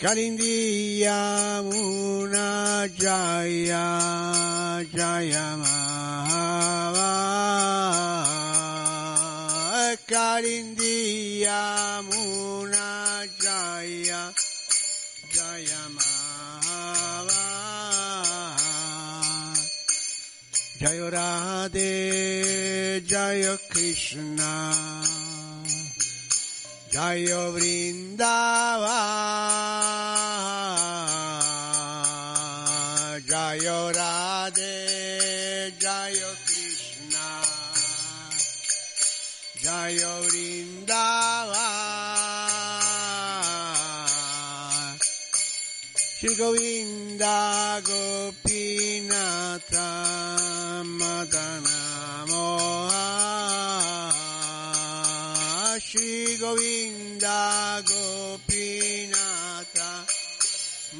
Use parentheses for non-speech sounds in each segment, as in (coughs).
Kalindi Yamuna Jaya Jaya Mahava. Kalindi Yamuna Jaya Jaya Mahava. Jaya Radhe Jaya Krishna Jaya Vrindava Jaya Radhe. Jaya Krishna. Jaya Vrindava Shri Govinda Gopinata Madana Shri Govinda Gopinata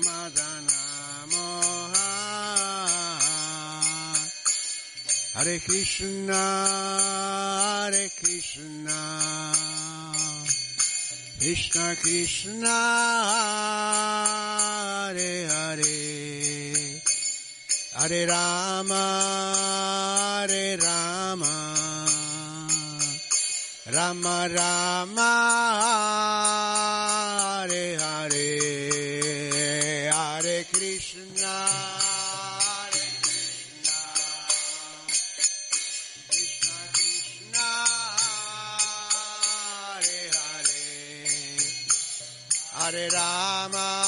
Madana Moha Hare Krishna Hare Krishna. Krishna Krishna Hare Hare. Hare Rama Hare Krishna Krishna Krishna Hare Hare Hare Rama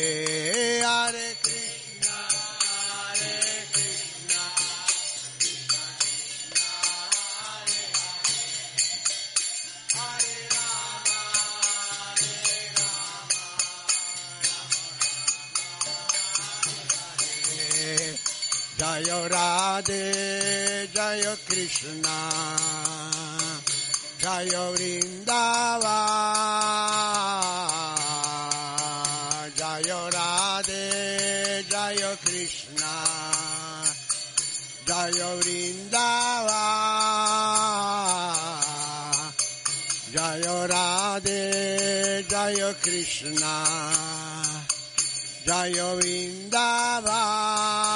Jayo Radhe Jayo Krishna Jayo Vrindava Jayo Radhe Jayo Krishna Jayo Vrindava Jayo Radhe Jayo Krishna Jayo Vrindava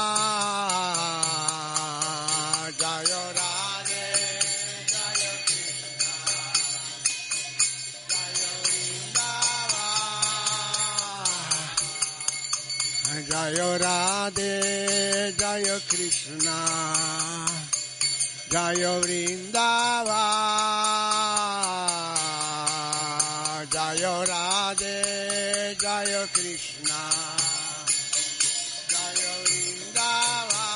Jayo Radhe Jayo Krishna Jayo Vrindava Jayo Radhe Jayo Krishna Jayo Vrindava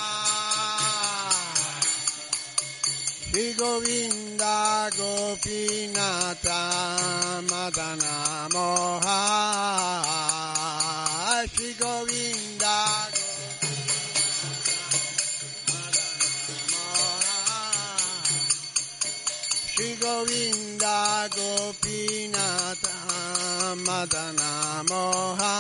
Shri Govinda Gopinata Madana Moha Shri Govinda Shri Govinda Gopinata Madana Moha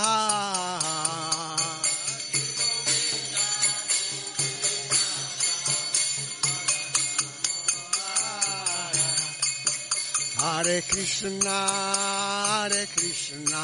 Hare Krishna, Hare Krishna,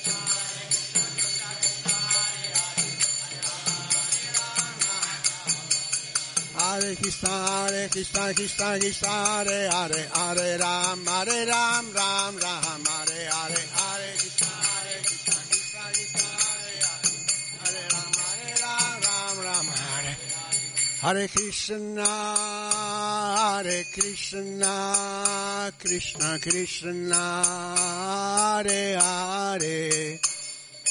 Hare Krishna, Hare Krishna, Krishna Krishna, Hare Hare, Hare Ram, Hare Ram, Ram Ram, Hare Hare, Hare Krishna, Hare Krishna, Krishna Krishna, Hare Hare, Hare Ram, Hare Ram, Ram Ram, Hare Hare Krishna, Hare Krishna, Krishna Krishna, Hare Hare.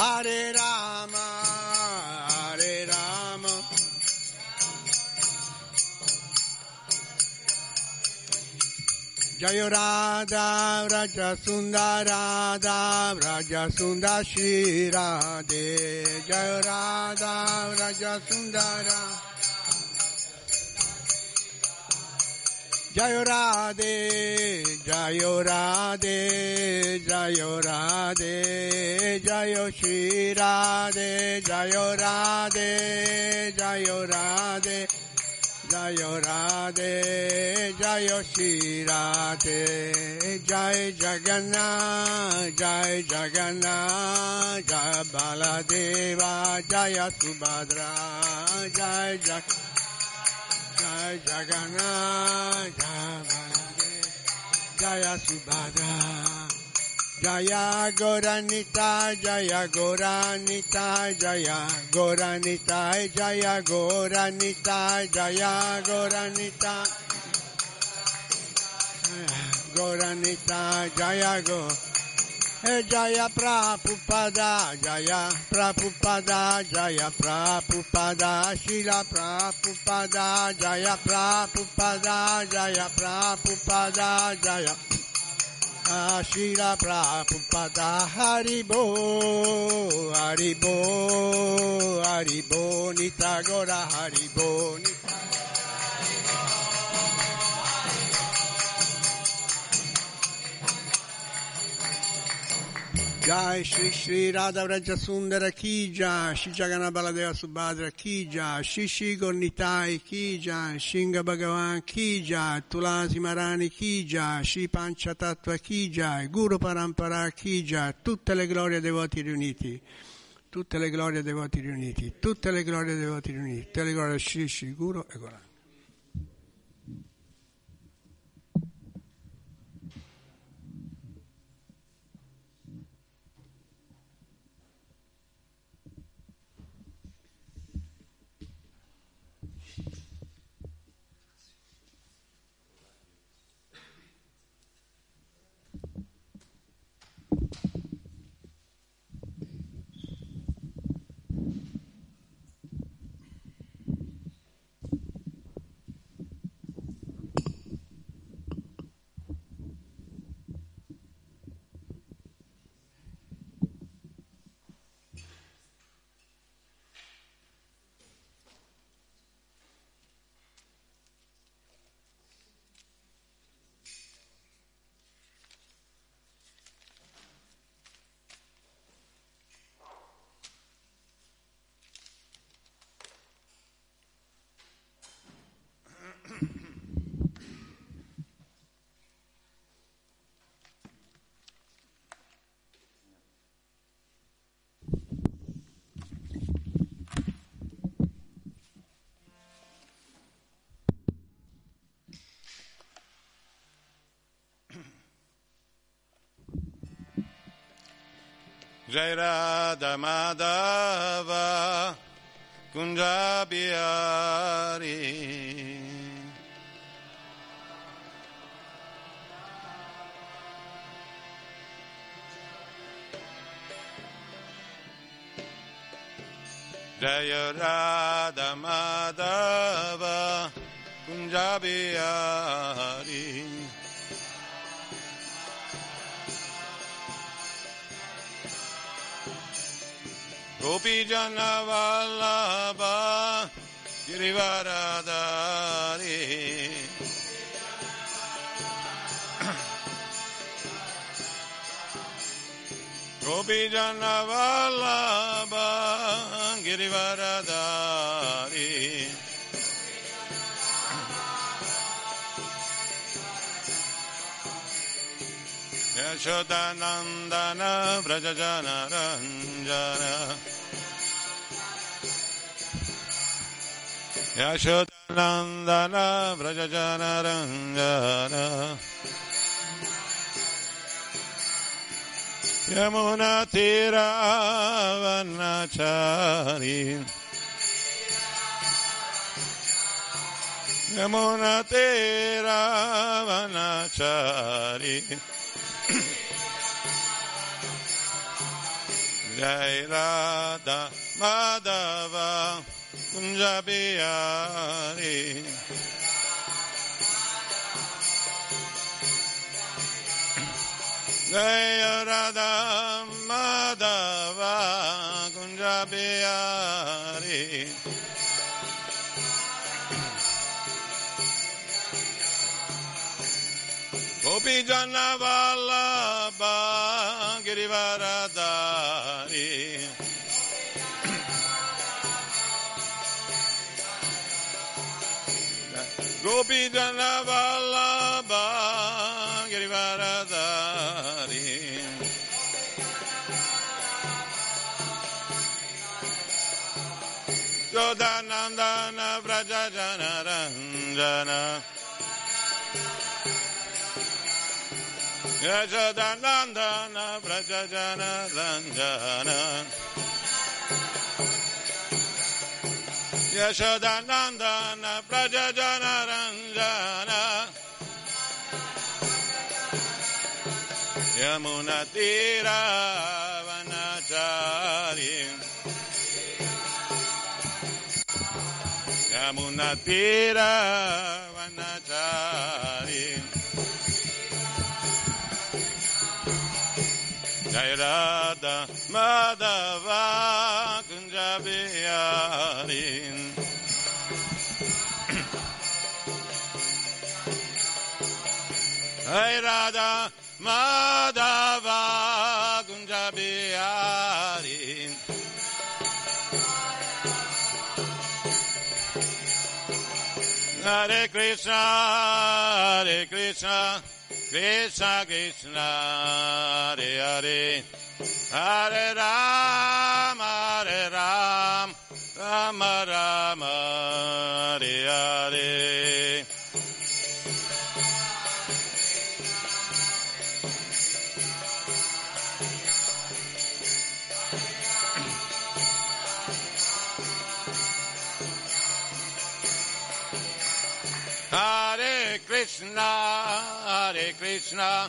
Hare Rama, Hare Rama. Jaya Radha, Raja Sundara, Radha, Raja Sundar Shri Radha, Raja Sundara. Jaya Radhe, Jaya Radhe, Jaya Radhe, Jaya Shri Radhe, Jaya Radhe, Jaya Radhe, Jaya Radhe, Jaya Shri Radhe, Jai Jagannath, Jai Jagannath, Jai Baladeva, Jaya Subhadra, Jai Jagannath. Jai Jagannath, Jaya Subhadra, Jaya Goranita, Jaya Goranita, Jaya Goranita, Jaya Goranita, Jaya Goranita, Goranita, Jaya Go. E Jaya Prabhupada, Jaya Prabhupada, Jaya Prabhupada, Shila Prabhupada, Jaya Prabhupada, Jaya Prabhupada, Jaya Ah, Shila Prabhupada, Haribo, Haribo, Haribo, Nitagora, Haribo, Nitagora. Jai Shri Shri Radha Vraja Sundara Kija, Shijagana Baladeva Subhadra Kija, Shishi Gornitai Kija, Shinga Bhagavan Kija, Tulasi Marani Kija, Shri Panchatattva Kija, Guru Parampara Kija, tutte le glorie dei voti riuniti, tutte le glorie dei voti riuniti, tutte le glorie dei voti riuniti, tutte le glorie Shri Shri Guru e Goran. Jai Radha Madhava Kunja Jaya Radha Madhava Kunja Gopi Jana Vallabha Girivaradari Gopi Jana Vallabha Girivaradari Yashodanandana Vrajajana Ranjana Yashodanandana Vrajajana Ranjana Yamuna Tira Vanachari Vanachari Jai Radha Madhava Kunjabiyari Jai Radha Madhava Kunjabiyari Gopi Gopi Jana Vallabha Girivaradari Yodanandana Vrajajana Ranjana Yajadanandana Vrajajana Ranjana Yashodanandana Vrajajana Ranjana Yamuna Tira Vanachari. Yamuna Madhava Kunjabiyari Jai Radha Madhava Kunjabiyari Hare Krishna, Hare Krishna, Krishna Krishna, Hare Hare, Hare Rama, Hare Rama, Rama Rama, Hare Hare. Hare Krishna, Hare Krishna,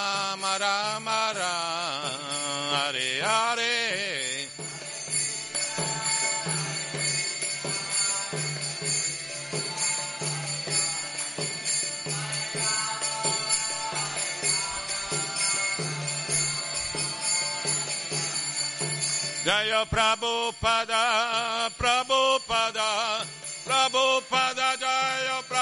Prabhupada, Prabhupada, Prabhupada, Jaya Prabhupada.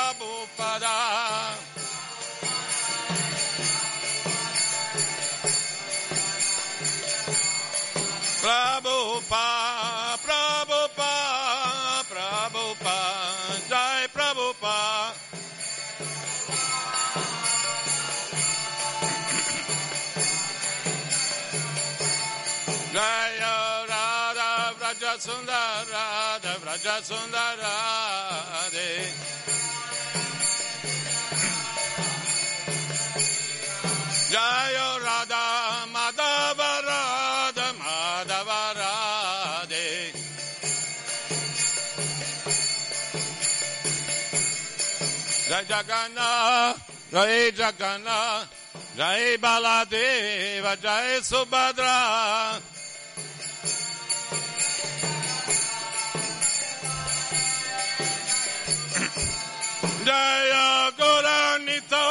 Sundara Radha Vraja Sundara Radhe Jaya Radha Madhava Radha Madhava Radhe Jai Jagannath Jai Jagannath Jai Baladeva Jai Subhadra Jaya Goranita,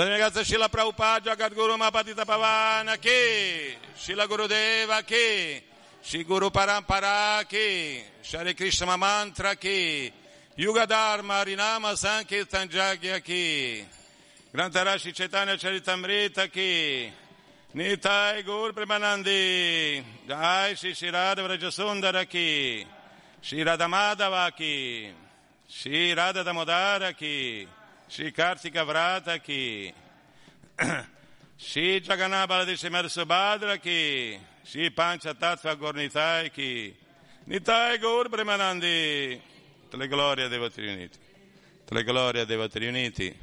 Swami Ragazza Shila Prabhupada Jagat Guru Mapatita Pavana Ki Shila Gurudeva Ki Shri Guru Parampara Ki Shri Krishna Mantra Ki Yuga Dharma Rinama Sankirtan Jagya Ki Grantarashi Chaitanya Charitamrita Ki Nitai Gur Premanandi. Jai Shri Radha Vrajasundara Ki Shri Radha Madhava Ki Shri Radha Damodara Ki Shri Kartika Vrata Ki Shri (clears throat) Jagannath Baladeshimar Subhadra Ki Shri Pancha Tattva Gornitai Ki Nitai Gaur Premanandi Tutte le glorie ai devoti riuniti. Tutte le glorie ai devoti riuniti.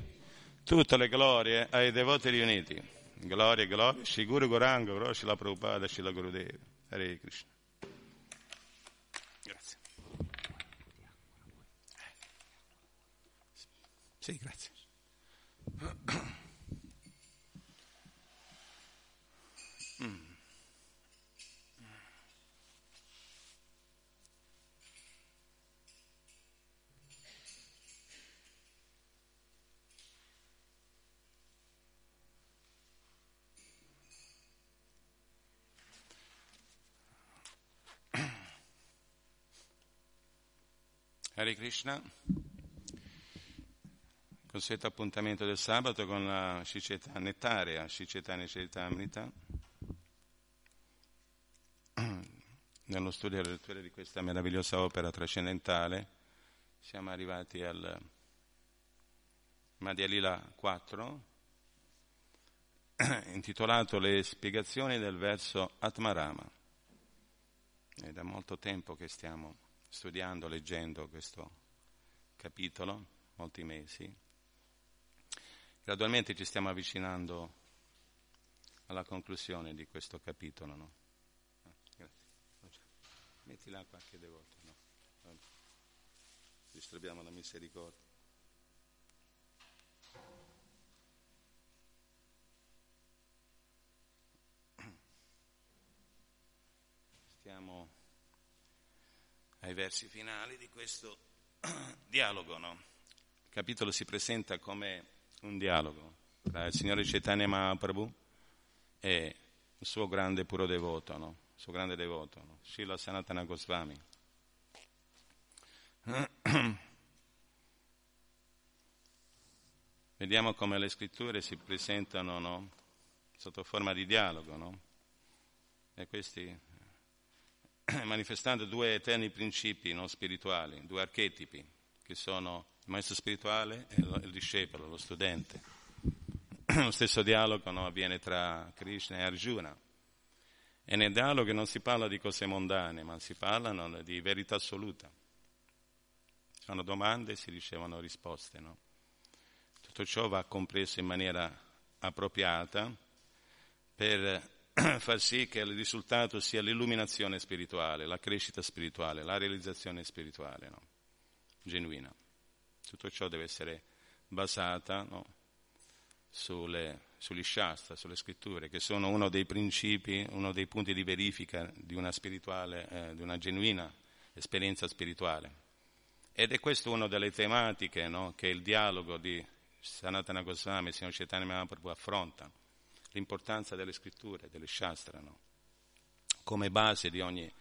Tutte le glorie ai devoti riuniti. Gloria, gloria Shri Guru Goranga Guru Shila Prabhupada Shila Gurudeva Hare Krishna. Grazie. Sì, grazie. Hare Krishna consueto appuntamento del sabato con la Shiceta Nettarea, Shiceta Neceritamrita, (clears throat) nello studio e lettura di questa meravigliosa opera trascendentale siamo arrivati al Madhya Lila 4, (clears throat) intitolato Le spiegazioni del verso Atmarama. È da molto tempo che stiamo studiando, leggendo questo capitolo, molti mesi. Gradualmente ci stiamo avvicinando alla conclusione di questo capitolo. No? Ah, grazie. Metti là qualche devoto. No? Disturbiamo la misericordia. Stiamo ai versi finali di questo (clears throat) dialogo, no? Il capitolo si presenta come un dialogo tra il Signore Chaitanya Mahaprabhu e il suo grande puro devoto, no? Il suo grande devoto, no? Srila Sanatana Goswami. (clears throat) Vediamo come le scritture si presentano no? sotto forma di dialogo? E questi (clears throat) manifestando due eterni principi spirituali, due archetipi, che sono il maestro spirituale e discepolo, lo studente. (clears throat) Lo stesso dialogo no, avviene tra Krishna e Arjuna. E nel dialogo non si parla di cose mondane, ma si parla no, di verità assoluta. Sono domande e si ricevono risposte. No? Tutto ciò va compreso in maniera appropriata per (clears throat) far sì che il risultato sia l'illuminazione spirituale, la crescita spirituale, la realizzazione spirituale, no? genuina. Tutto ciò deve essere basata no? sulle, sugli shastra, sulle scritture, che sono uno dei principi, uno dei punti di verifica di una, eh, di una genuina esperienza spirituale. Ed è questa una delle tematiche no? che il dialogo di Sanatana Goswami e Signor Chaitanya Mahaprabhu affronta l'importanza delle scritture, delle shastra, no? come base di ogni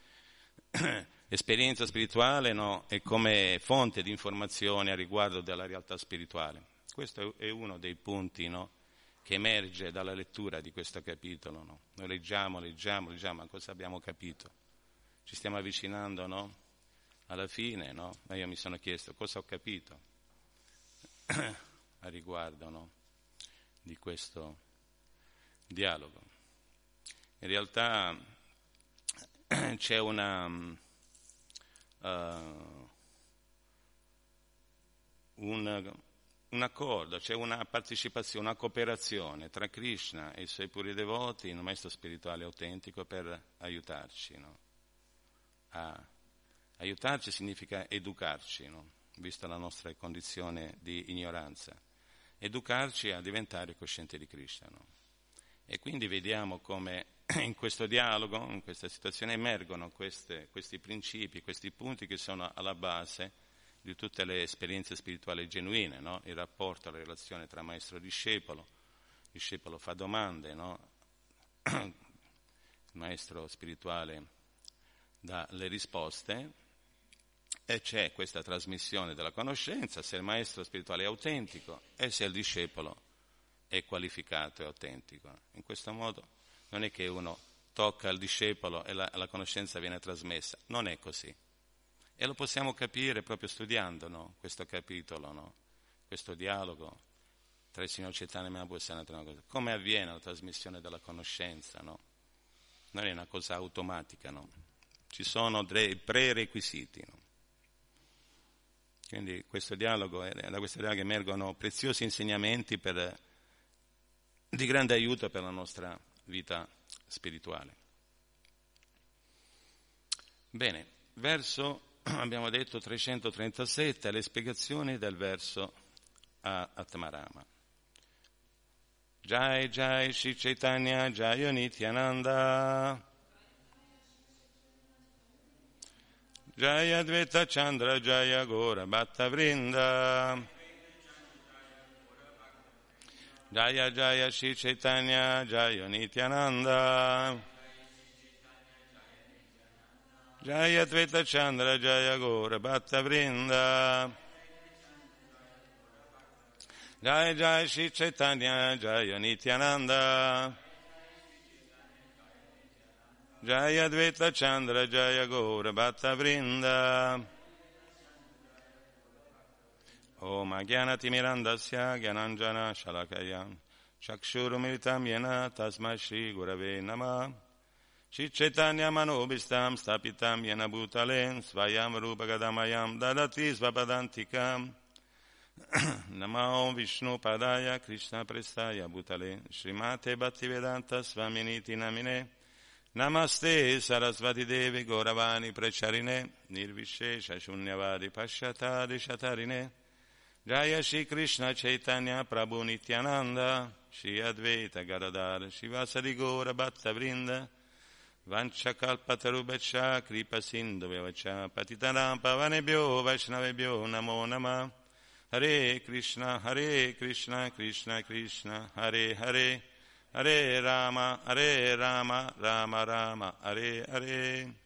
(clears throat) esperienza spirituale no? e come fonte di informazione a riguardo della realtà spirituale. Questo è uno dei punti no? che emerge dalla lettura di questo capitolo. No? Noi leggiamo, leggiamo, leggiamo, ma cosa abbiamo capito? Ci stiamo avvicinando no? alla fine, no? ma io mi sono chiesto cosa ho capito (clears throat) a riguardo no? di questo dialogo. In realtà (clears throat) c'è una, uh, un, un, accordo, c'è una partecipazione, una cooperazione tra Krishna e i suoi puri devoti un maestro spirituale autentico per aiutarci. No? A, aiutarci significa educarci, no? vista la nostra condizione di ignoranza. Educarci a diventare coscienti di Krishna. No? E quindi vediamo come (clears throat) in questo dialogo, in questa situazione, emergono queste, questi principi, questi punti che sono alla base di tutte le esperienze spirituali genuine, no? il rapporto, la relazione tra maestro e discepolo. Il discepolo fa domande, no? (clears throat) il maestro spirituale dà le risposte e c'è questa trasmissione della conoscenza, se il maestro spirituale è autentico e se il discepolo è qualificato e autentico. In questo modo non è che uno tocca il discepolo e la, la conoscenza viene trasmessa, non è così. E lo possiamo capire proprio studiando no? questo capitolo, no? questo dialogo tra il signor Cetane Mahaprabhu e Sanatana Come avviene la trasmissione della conoscenza? No? Non è una cosa automatica, ci sono dei prerequisiti. Quindi questo dialogo, da questo dialogo emergono preziosi insegnamenti per di grande aiuto per la nostra vita spirituale. Bene, verso, (clears throat) abbiamo detto 337, le spiegazioni del verso a Atmarama. Jai Jai Shri Chaitanya Jaya Nityananda Jaya Dveta Chandra Jaya Gora Bhatta Vrinda Jaya Jaya Shri Chaitanya Jaya Nityananda. Jaya Tveta Chandra Jaya Gora Bhatta Vrinda. Jaya Jaya Shri Chaitanya Jaya Nityananda. Jaya Dveta Chandra Jaya Gora Bhatta Vrinda ॐ अज्ञानतिमिरन्दस्य ज्ञानाञ्जनशलकयं चक्षुरुमिलितं येन तस्मै श्रीगुरवे नमः श्रीचैतन्यमनोभिस्तां स्थापितां येन भूतले स्वयं रूपगदमयं ददति स्वपदान्तिकाम् नमो विष्णुपदाय कृष्णप्रस्थाय भूतले श्रीमाते भक्तिवेदान्तस्वामिनीति नमिने नमस्ते सरस्वतीदेवि गौरवाणि प्रचरिणे निर्विशेषशून्यवादि पश्यतादिशतरिणे Jaya Shri Krishna Chaitanya Prabhu Nityananda Shri Advaita Gadadar Shivasari Gora Bhatta Vrinda Vanchakalpatarubhacha kripa sindhuvyavacha patitanam pavanebhyo vaishnavebhyo namo nama. Hare Krishna Hare Krishna Krishna Krishna Hare Hare. Hare Rama Hare Rama Rama Rama Hare Hare. Shankajala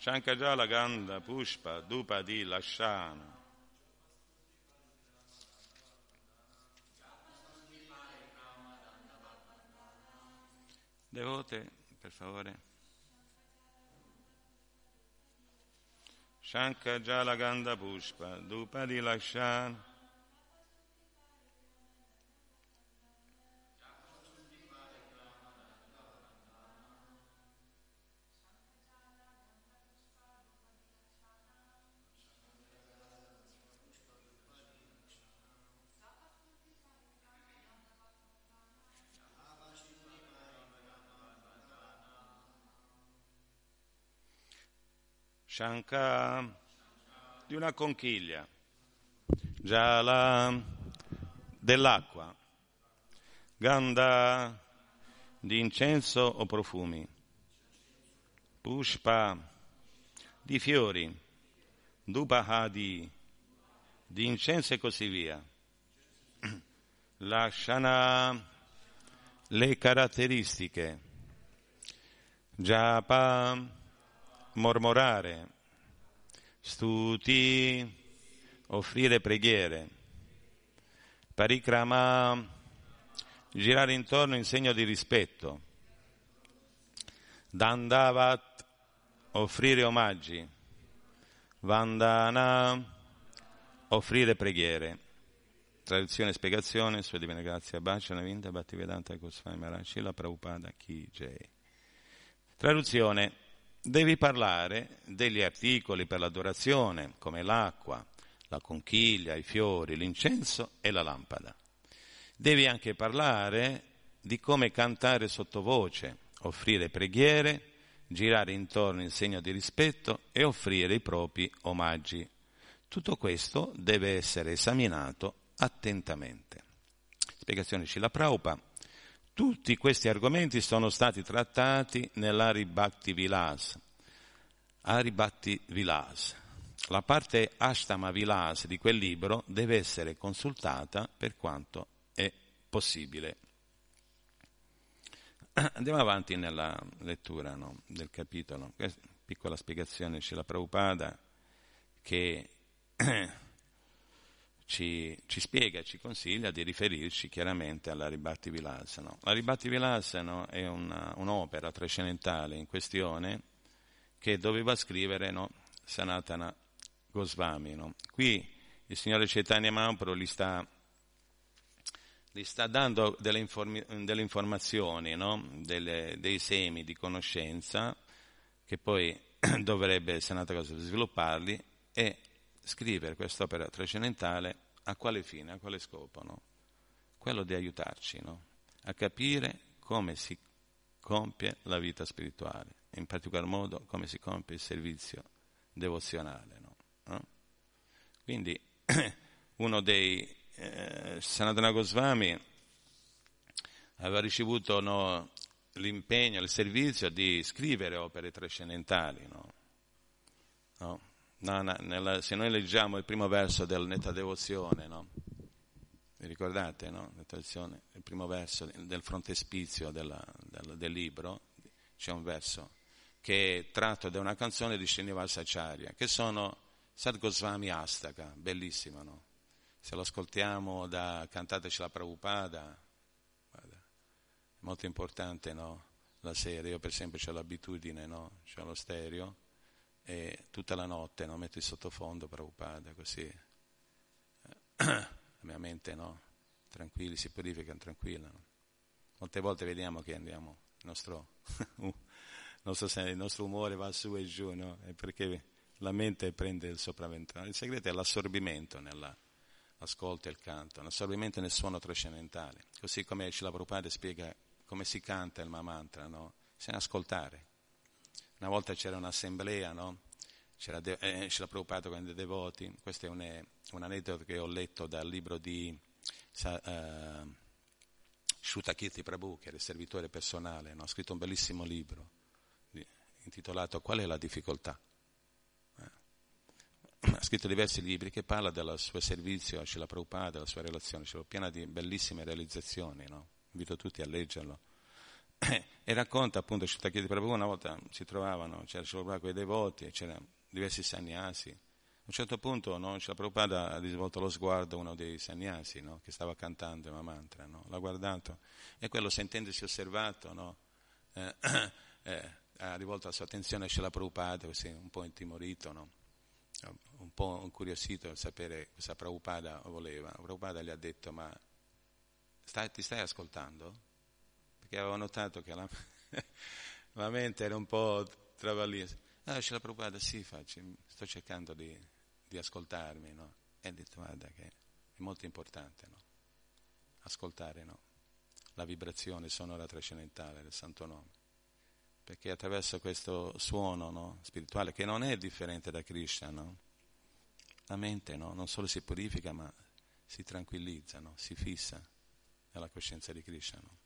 Shankajala Ganda Pushpa Dupadi Lashana. Devote, per favore. Shankajala Ganda Pushpa Dupadi Lashana. Shanka di una conchiglia, Jala dell'acqua, Ganda di incenso o profumi, Pushpa di fiori, Dupahadi di incenso e così via. Lasciana le caratteristiche, Japa mormorare, stuti, offrire preghiere, parikrama, girare intorno in segno di rispetto, dandavat, offrire omaggi, vandana, offrire preghiere. Traduzione e spiegazione, Sua Divina Grazia, Bhashana Vinta, Bhattivedanta Goswami Maharaj, Shila Prabhupada, Ki Jai. Traduzione devi parlare degli articoli per l'adorazione, come l'acqua, la conchiglia, i fiori, l'incenso e la lampada. Devi anche parlare di come cantare sottovoce, offrire preghiere, girare intorno in segno di rispetto e offrire i propri omaggi. Tutto questo deve essere esaminato attentamente. Spiegazione Scila Praupa. Tutti questi argomenti sono stati trattati nell'Aribhakti Vilas. Aribhakti Vilas. La parte Ashtama Vilas di quel libro deve essere consultata per quanto è possibile. Andiamo avanti nella lettura no, del capitolo. Questa piccola spiegazione c'è la Prabhupada che (clears throat) ci, ci, spiega, ci consiglia di riferirci chiaramente alla Ribatti Vilassano. La Ribatti Vilassano è una, un'opera trascendentale in questione che doveva scrivere no, Sanatana Goswami. No. Qui il signore Chaitanya Mahaprabhu gli sta, gli sta dando delle, informi, delle informazioni, no, delle, dei semi di conoscenza che poi (clears throat) dovrebbe Sanatana Goswami svilupparli e scrivere quest'opera trascendentale a quale fine, a quale scopo? No? Quello di aiutarci no? a capire come si compie la vita spirituale. in particolar modo come si compie il servizio devozionale. No? No? Quindi (clears throat) uno dei eh, Sanatana Goswami aveva ricevuto no, l'impegno, il servizio di scrivere opere trascendentali. No? No? Nella, se noi leggiamo il primo verso del Netta Devozione, no? vi ricordate no? il primo verso del frontespizio della, del, del, libro, c'è un verso che è tratto da una canzone di Srinivasa Acharya, che sono Sadgoswami Astaka, bellissimo, no? se lo ascoltiamo da Cantateci la Prabhupada, guarda, è molto importante no? la serie, io per esempio ho l'abitudine, no? ho lo stereo e tutta la notte no? metto il sottofondo Prabhupada così la mia mente no? tranquilli, si purifica tranquilla. No? Molte volte vediamo che andiamo, il nostro, (laughs) il nostro, il nostro umore va su e giù, no? È perché la mente prende il sopravvento. Il segreto è l'assorbimento nell'ascolto e il canto, l'assorbimento nel suono trascendentale. Così come Shila Prabhupada spiega come si canta il Mamantra, no? Bisogna ascoltare. Una volta c'era un'assemblea, no? C'era eh, Shila Prabhupada con dei devoti. Questo è un, un aneddoto che ho letto dal libro di eh, Shutakirti Prabhu, che era il servitore personale, no? ha scritto un bellissimo libro intitolato Qual è la difficoltà? Eh. Ha scritto diversi libri che parla del suo servizio a Shila Prabhupada, della sua relazione, ce piena di bellissime realizzazioni, no? invito tutti a leggerlo. (coughs) E racconta appunto Shutakirti Prabhu, una volta si trovavano, c'era Shila Prabhupada con i devoti, c'erano diversi sannyasi, un certo punto no, la Prabhupada ha risvolto lo sguardo a uno dei sannyasi no, che stava cantando il mantra, no, l'ha guardato e quello sentendosi osservato no, eh, (coughs) eh, ha rivolto la sua attenzione a Srila Prabhupada, così un po' intimorito, no, un po' incuriosito di sapere cosa Prabhupada voleva. Prabhupada gli ha detto ma stai, ti stai ascoltando? Perché aveva notato che la, (laughs) la mente era un po' travagliata. Ah, Srila Prabhupada sì, faccio, sto cercando di di ascoltarmi, no? E ha detto, guarda che è molto importante, no? Ascoltare, no? La vibrazione sonora trascendentale del Santo Nome. Perché attraverso questo suono no? spirituale, che non è differente da Krishna, no? La mente no? non solo si purifica, ma si tranquillizza, no? si fissa nella coscienza di Krishna. No?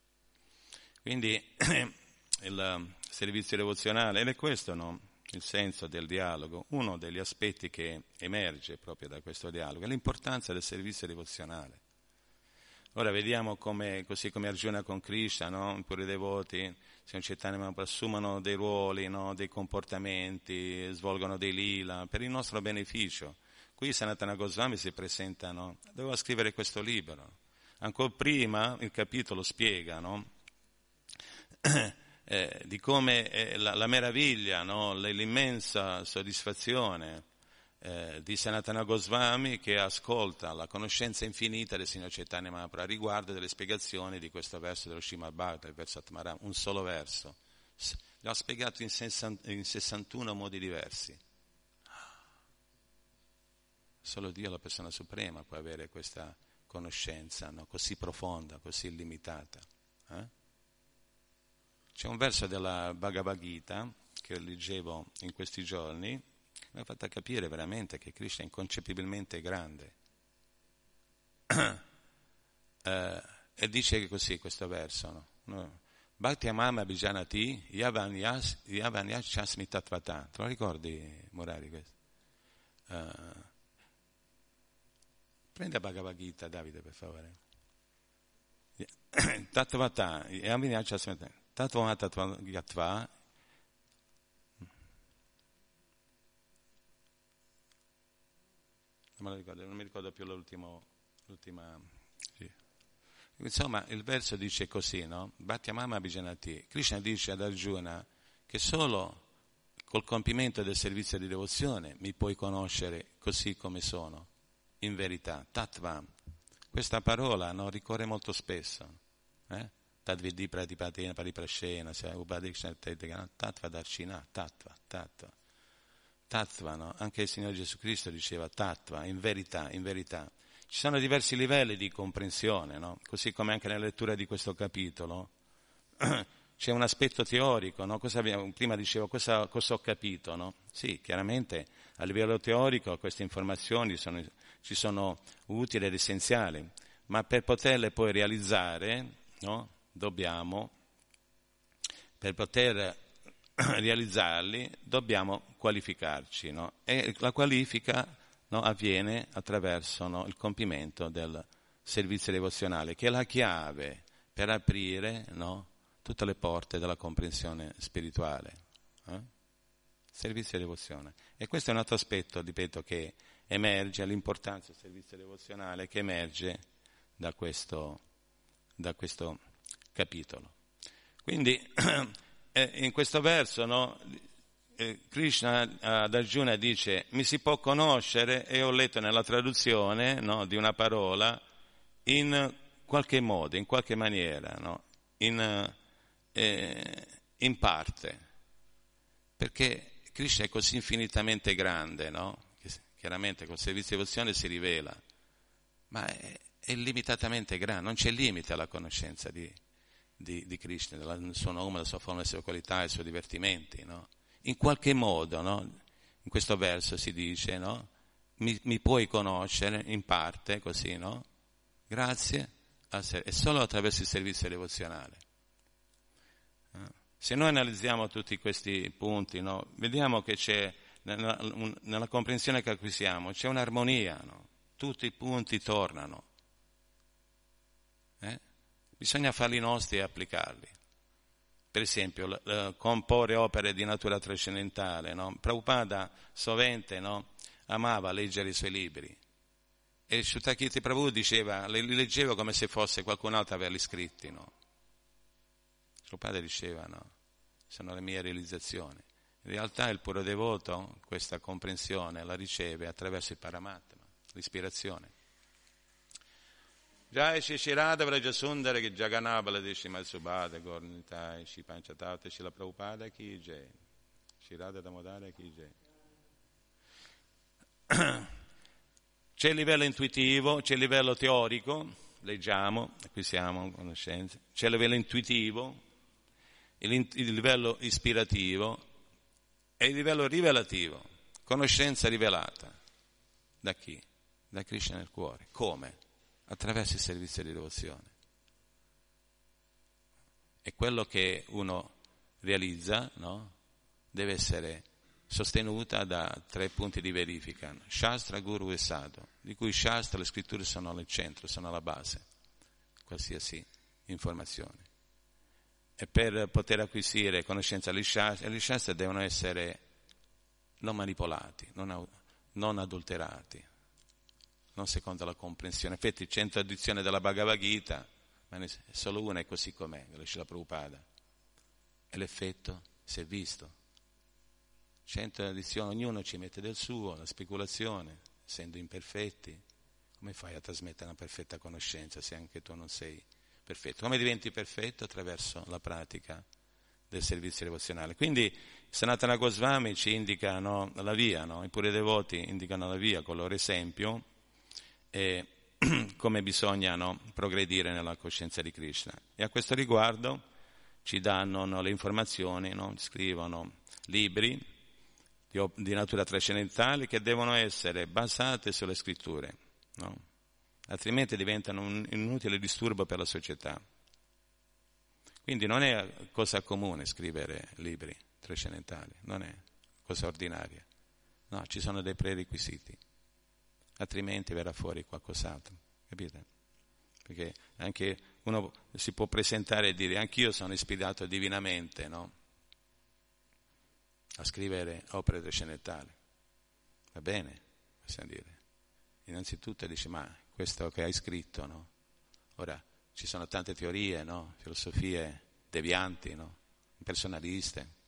Quindi (clears throat) il servizio devozionale, ed è questo, no? il senso del dialogo, uno degli aspetti che emerge proprio da questo dialogo è l'importanza del servizio devozionale. Ora vediamo come, così come Arjuna con Krishna, no? pure i devoti, Signor Chaitanya assumono dei ruoli, no? dei comportamenti, svolgono dei lila per il nostro beneficio. Qui Sanatana Goswami si presenta, no? doveva scrivere questo libro. Ancora prima il capitolo spiega, no? (coughs) eh, di come eh, la, la, meraviglia, no? l'immensa soddisfazione eh, di Sanatana Goswami che ascolta la conoscenza infinita del Signore Chaitanya Mahaprabhu riguardo delle spiegazioni di questo verso dello Srimad Bhagavatam, il verso Atmaram, un solo verso. L'ha spiegato in, 60, in 61 modi diversi. Solo Dio, la persona suprema, può avere questa conoscenza no? così profonda, così illimitata. Eh? C'è un verso della Bhagavad Gita che leggevo in questi giorni mi ha fatto capire veramente che Krishna è inconcepibilmente grande. (clears throat) eh, e dice così questo verso, no? Bhakti amama bijanati yavanyashasmi tatvata. Te lo ricordi, Morari, questo? Uh, prendi la Bhagavad Gita, Davide, per favore. (clears throat) Tatvata, yavanyashasmi tatvata. Tattva Tattva Gatva non, ricordo, non mi ricordo più l'ultimo, l'ultima. Sì. Insomma, il verso dice così, no? Bhattyamama Bijanati. Krishna dice ad Arjuna che solo col compimento del servizio di devozione mi puoi conoscere così come sono, in verità. Tattva. Questa parola no, ricorre molto spesso. Eh? Tadvidi Pratipatina Pariprascena, Upadikshana Tattva Darshina, Tattva, Tattva. Tattva, no? Anche il Signore Gesù Cristo diceva Tattva, in verità, in verità. Ci sono diversi livelli di comprensione, no? Così come anche nella lettura di questo capitolo. (clears throat) c'è un aspetto teorico, no? abbiamo, prima dicevo cosa, cosa ho capito, no? Sì, chiaramente a livello teorico queste informazioni sono, ci sono utili ed essenziali, ma per poterle poi realizzare no? Dobbiamo, per poter (clears throat) realizzarli dobbiamo qualificarci no? e la qualifica no, avviene attraverso no, il compimento del servizio devozionale, che è la chiave per aprire tutte le porte della comprensione spirituale. Eh? Servizio e devozione. E questo è un altro aspetto, ripeto, che emerge, l'importanza del servizio devozionale che emerge da questo, da questo capitolo. Quindi (clears throat) eh, in questo verso no, eh, Krishna ad Arjuna dice mi si può conoscere e ho letto nella traduzione no, di una parola in qualche modo, in qualche maniera, no, in, eh, in, parte, perché Krishna è così infinitamente grande, no? chiaramente col servizio di devozione si rivela, ma è, è limitatamente grande, non c'è limite alla conoscenza di, di, di Krishna, del suo nome, della sua forma, delle sue qualità, dei suoi divertimenti. No? In qualche modo, no? in questo verso si dice, no? mi, mi, puoi conoscere in parte così, no? grazie, e solo attraverso il servizio devozionale. Se noi analizziamo tutti questi punti, vediamo che c'è, nella, nella, comprensione che acquisiamo, c'è un'armonia, tutti i punti tornano. Bisogna farli nostri e applicarli. Per esempio, comporre opere di natura trascendentale. No? Prabhupada sovente no? amava leggere i suoi libri. E Shutakirti Prabhu diceva, li leggevo come se fosse qualcun altro averli scritti. No? Prabhupada diceva, no, sono le mie realizzazioni. In realtà il puro devoto questa comprensione la riceve attraverso il paramatma, l'ispirazione. Jai Shri Shirada Vraja Sundara Ki Jaganabala Dishima Subhada Gornitai Shri Panchatavta Shri Prabhupada Ki Jai Shirada Damodara Ki Jai (clears throat) C'è il livello intuitivo, c'è il livello teorico, leggiamo, qui siamo, conoscenze, c'è il livello intuitivo, il, il livello ispirativo e il livello rivelativo, conoscenza rivelata. Da chi? Da Krishna nel cuore. Come? Attraverso il servizio di devozione. E quello che uno realizza no? deve essere sostenuta da tre punti di verifica, Shastra, Guru e Sadhu, di cui Shastra, le scritture sono il centro, sono la base, qualsiasi informazione. E per poter acquisire conoscenza agli Shastra, gli Shastra devono essere non manipolati, non, non adulterati, non secondo la comprensione. Infatti, cento edizioni della Bhagavad Gita, ma ne solo una è così com'è, la Shila Prabhupada. E l'effetto si è visto. Cento edizioni, ognuno ci mette del suo, la speculazione, essendo imperfetti. Come fai a trasmettere una perfetta conoscenza se anche tu non sei perfetto? Come diventi perfetto? Attraverso la pratica del servizio devozionale. Quindi Sanatana Goswami ci indica no, la via, no? i puri devoti indicano la via con il loro esempio e (clears throat) come bisogna no, progredire nella coscienza di Krishna. E a questo riguardo ci danno no, le informazioni, no, scrivono libri di, di, natura trascendentale che devono essere basate sulle scritture, altrimenti diventano un inutile disturbo per la società. Quindi non è cosa comune scrivere libri trascendentali, non è cosa ordinaria, no, ci sono dei prerequisiti altrimenti verrà fuori qualcos'altro, capite? Perché anche uno si può presentare e dire anch'io sono ispirato divinamente, no? A scrivere opere trascendentali. Va bene, possiamo dire. Innanzitutto dice, ma questo che hai scritto, no? Ora, ci sono tante teorie, no? Filosofie devianti, no? Personaliste.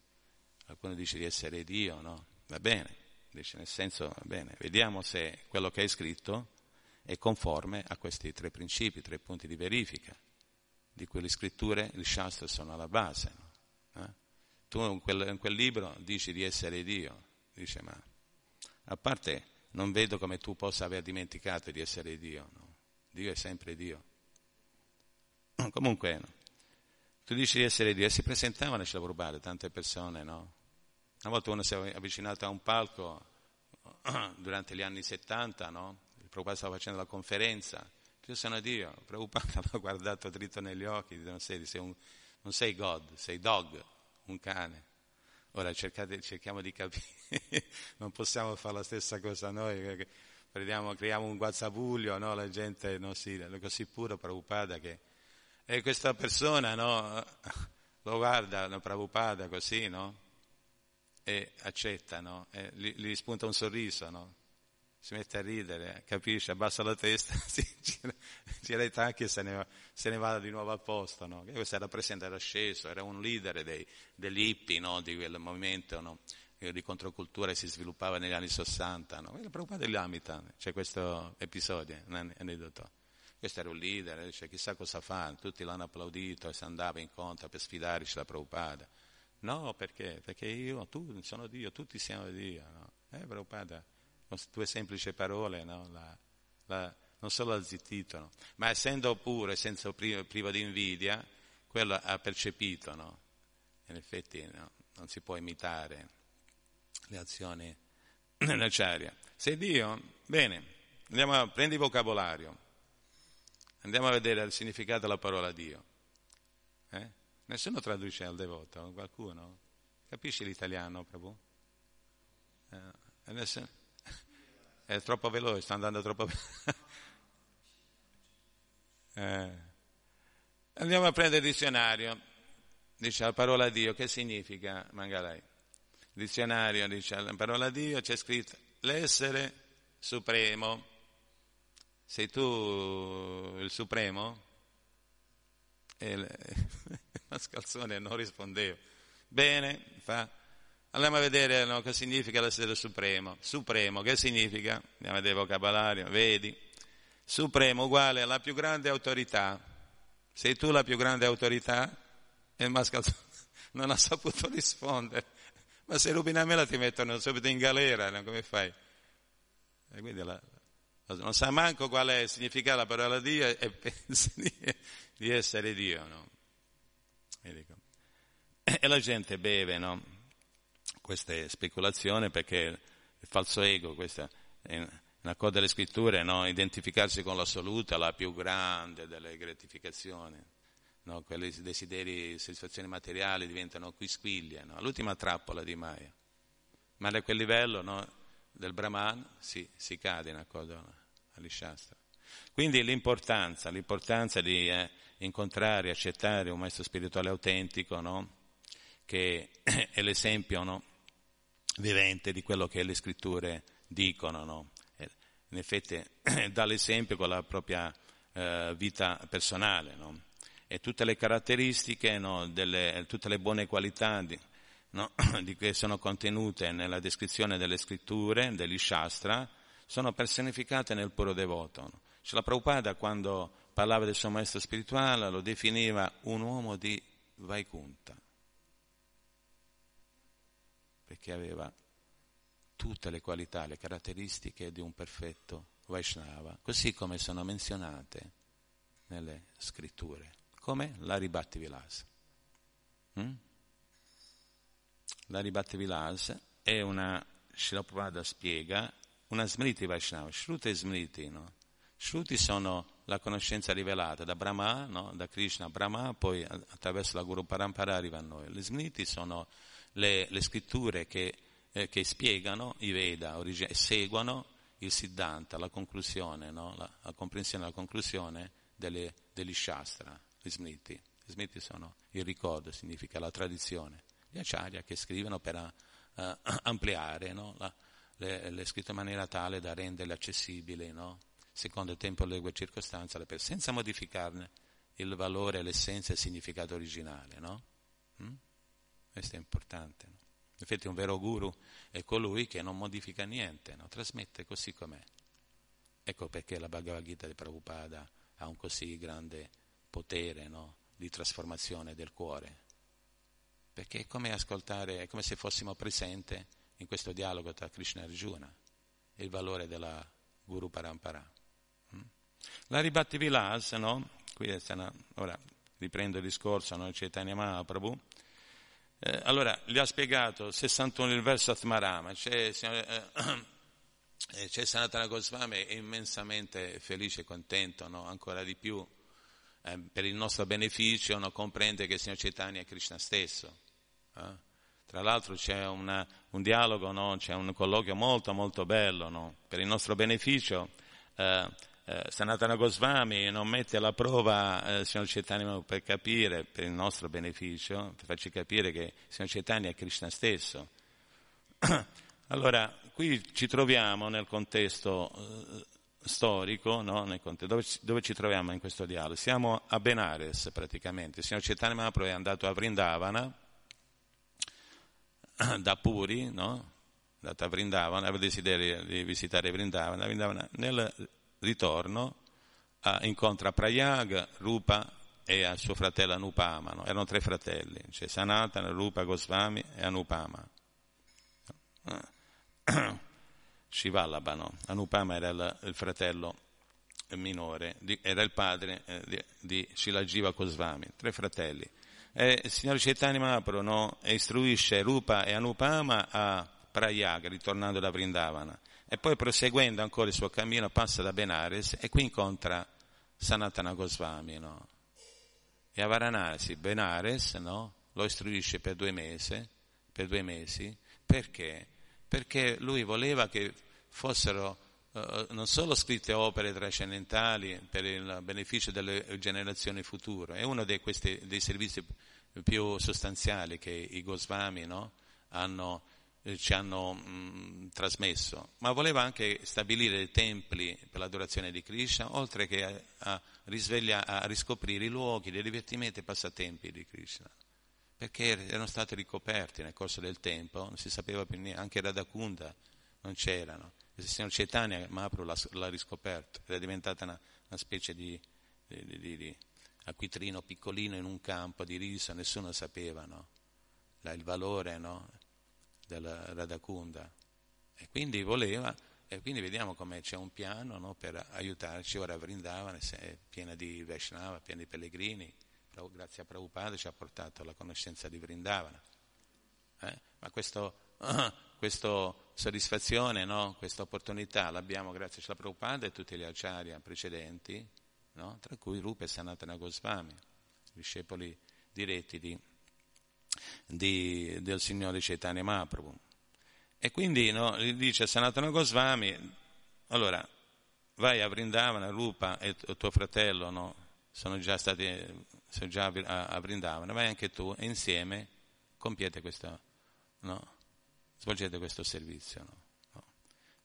Qualcuno dice di essere Dio, no? Va bene, Dice nel senso, bene, vediamo se quello che hai scritto è conforme a questi tre principi, tre punti di verifica, di cui le scritture, le shastra sono alla base. No? Eh? Tu in quel, in quel, libro dici di essere Dio, dice ma a parte non vedo come tu possa aver dimenticato di essere Dio, no? Dio è sempre Dio. Comunque, tu dici di essere Dio, e si presentavano a Prabhupada tante persone, no? Una volta uno si è avvicinato a un palco (clears throat) durante gli anni 70, no? Il Prabhupada stava facendo la conferenza, io sono Dio, Prabhupada (laughs) l'ha guardato dritto negli occhi, non sei, sei un, non sei God, sei dog, un cane. Ora cercate, cerchiamo di capire, (laughs) non possiamo fare la stessa cosa noi, prendiamo, creiamo un guazzabuglio, no? la gente non si, è così puro Prabhupada che... E questa persona no? (laughs) lo guarda, no, Prabhupada così, no? E accetta, no? E gli, gli spunta un sorriso, no? si mette a ridere, capisce, abbassa la testa, (laughs) si gira, gira i tacchi e se ne, se ne, va di nuovo a posto. No? Questo era presente, era sceso, era un leader dei, degli hippie no? di quel movimento no? di controcultura che si sviluppava negli anni 60. No? Preoccupate degli Amitan, c'è questo episodio, un aneddoto. Questo era un leader, dice chissà cosa fa, tutti l'hanno applaudito e si andava incontro per sfidarci la Prabhupada. No, perché? Perché io, tu sono Dio, tutti siamo Dio. No? Eh, Prabhupada con due semplici parole, no? la, la, non solo ha zittito, no? ma essendo pure, senza privo, privo di invidia, quello ha percepito, no? in effetti non si può imitare le azioni (clears throat) dell'acciaria. Se Dio, bene, andiamo a, prendi vocabolario, andiamo a vedere il significato della parola Dio. Nessuno traduce al devoto, qualcuno? Capisci l'italiano, Prabhu? Eh, nessuno? (laughs) È troppo veloce, sta andando troppo veloce. (laughs) eh. Andiamo a prendere il dizionario. Dice la parola Dio, che significa Mangalai? Il dizionario dice la parola Dio c'è scritto l'essere supremo. Sei tu il supremo? E (laughs) (laughs) il mascalzone non rispondeva. Bene, fa Andiamo a vedere no, che significa l'essere supremo. Supremo, che significa? Andiamo a vedere il vocabolario, vedi? Supremo uguale alla più grande autorità. Sei tu la più grande autorità? E mascalzone (laughs) non ha saputo rispondere. Ma se rubi una mela ti mettono subito in galera, no? come fai? E quindi la, non sa manco qual è il significato della parola Dio e (laughs) pensa di, di essere Dio, no? (clears throat) E la gente beve, no? queste speculazioni perché il falso ego, questa in accordo alle scritture, no? identificarsi con l'assoluta, la più grande delle gratificazioni. No? Quelli desideri, soddisfazioni materiali diventano quisquiglie, no? l'ultima trappola di Maya. Ma da quel livello del Brahman si, si, cade in accordo agli Shastra. Quindi l'importanza, l'importanza di eh, incontrare, accettare un maestro spirituale autentico, no? che è l'esempio no? vivente di quello che le scritture dicono. No? In effetti (clears throat) dà l'esempio con la propria eh, vita personale e tutte le caratteristiche? Delle, tutte le buone qualità (clears throat) di che sono contenute nella descrizione delle scritture, degli Shastra, sono personificate nel puro devoto. Cioè, la Prabhupada quando parlava del suo maestro spirituale lo definiva un uomo di Vaikunta perché aveva tutte le qualità, le caratteristiche di un perfetto Vaishnava, così come sono menzionate nelle scritture, come la Ribatti Vilas. Mm? La Ribatti Vilas è una, Shilaprabhupada spiega, una Smriti Vaishnava, Shruti e Smriti, no? Shruti sono la conoscenza rivelata da Brahma, no? da Krishna a Brahma, poi attraverso la Guru Parampara arriva a noi. Le Smriti sono le, le scritture che, eh, che, spiegano i Veda origine, seguono il Siddhanta, la conclusione, no? la, la, comprensione, la conclusione delle, degli Shastra, gli Smriti. Gli Smriti sono il ricordo, significa la tradizione. Gli Acharya che scrivono per uh, (clears throat) ampliare no? la, le, le, scritte in maniera tale da renderle accessibili, no? Secondo il tempo, le circostanze, senza modificarne il valore, l'essenza e il significato originale. No? Mm? Questo è importante. No? In effetti un vero guru è colui che non modifica niente, no? trasmette così com'è. Ecco perché la Bhagavad Gita di Prabhupada ha un così grande potere no? di trasformazione del cuore. Perché è come ascoltare, è come se fossimo presenti in questo dialogo tra Krishna e Arjuna, il valore della Guru Parampara. La Ribatti Vilas, no? Qui una, ora riprendo il discorso, no? Chaitanya Mahaprabhu, eh, allora gli ha spiegato 61 il verso Atmarama, c'è, eh, (clears throat) eh, c'è Sanatana Goswami è immensamente felice e contento, no? ancora di più, eh, per il nostro beneficio, no? comprende che il Signor Chaitanya è Krishna stesso. Eh? Tra l'altro c'è una, un dialogo, no? c'è un colloquio molto molto bello no? per il nostro beneficio. Eh, eh, Sanatana Goswami non mette alla prova eh, il signor Chaitanya per capire, per il nostro beneficio, per farci capire che il signor Chaitanya è Krishna stesso. (clears throat) allora, qui ci troviamo nel contesto eh, storico, no? nel contesto, dove, dove, ci troviamo in questo dialogo? Siamo a Benares praticamente, il signor Chaitanya Mahaprabhu è andato a Vrindavana, (clears throat) da Puri, no? andata a Vrindavana, aveva desiderio di visitare Vrindavana, Vrindavana nel ritorno incontra Prayag, Rupa e a suo fratello Anupama, no? erano tre fratelli, cioè Sanatana, Rupa, Goswami e Anupama. (clears throat) Shivallabha, no? Anupama era il, il fratello minore, di, era il padre eh, di, di Shilajiva Goswami, tre fratelli. E il signor Chaitanya Mahaprabhu no, istruisce Rupa e Anupama a Prayag, ritornando da Vrindavana. E poi proseguendo ancora il suo cammino passa da Benares e qui incontra Sanatana Goswami. No? E a Varanasi, Benares, no? lo istruisce per due, mesi, per due mesi. Perché? Perché lui voleva che fossero Uh, non solo scritte opere trascendentali per il beneficio delle generazioni future, è uno dei, questi, dei servizi più sostanziali che i Goswami no? hanno, eh, ci hanno mh, trasmesso, ma voleva anche stabilire dei templi per l'adorazione di Krishna, oltre che a, a, a riscoprire i luoghi dei divertimenti e passatempi di Krishna, perché erano stati ricoperti nel corso del tempo, non si sapeva più niente, anche Radhakunda non c'erano. Il signor Chaitanya Mahaprabhu l'ha, l'ha riscoperto, era diventata una, una specie di, di, di, di, acquitrino piccolino in un campo di riso, nessuno sapeva no? Il valore no? Della Radhakunda. E quindi voleva, e quindi vediamo come c'è un piano no? per aiutarci. Ora Vrindavana è piena di Vaishnava, piena di pellegrini. Grazie a Prabhupada ci ha portato alla conoscenza di Vrindavana. Eh? Ma questa (coughs) soddisfazione, no? questa opportunità l'abbiamo grazie a Prabhupada e tutti gli acharya precedenti, no? tra cui Rupa e Sanatana Goswami, discepoli diretti di, di, del Signore Chaitanya Mahaprabhu. E quindi no, dice a Sanatana Goswami, allora vai a Vrindavana, Rupa e tuo fratello no? sono già stati sono già a, Vrindavana, vai anche tu e insieme compiete questo, no? svolgete questo servizio.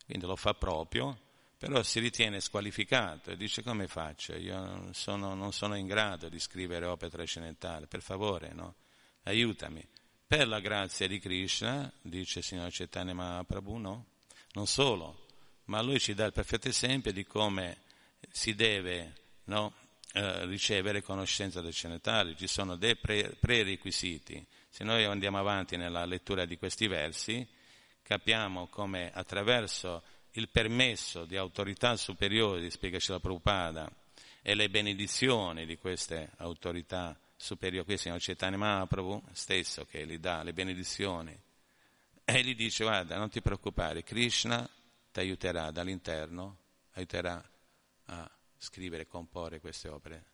Quindi lo fa proprio, però si ritiene squalificato e dice come faccio? Io sono, non sono in grado di scrivere opere trascendentali, per favore, no? Aiutami. Per la grazia di Krishna, dice il signor Chaitanya Mahaprabhu, no? non solo, ma lui ci dà il perfetto esempio di come si deve no? eh, ricevere conoscenza trascendentale. Ci sono dei pre- prerequisiti se noi andiamo avanti nella lettura di questi versi, capiamo come attraverso il permesso di autorità superiori, spiegaci la Prabhupada, e le benedizioni di queste autorità superiori, qui signor Chaitanya Mahaprabhu stesso che gli dà le benedizioni, e gli dice guarda non ti preoccupare, Krishna ti aiuterà dall'interno, aiuterà a scrivere e comporre queste opere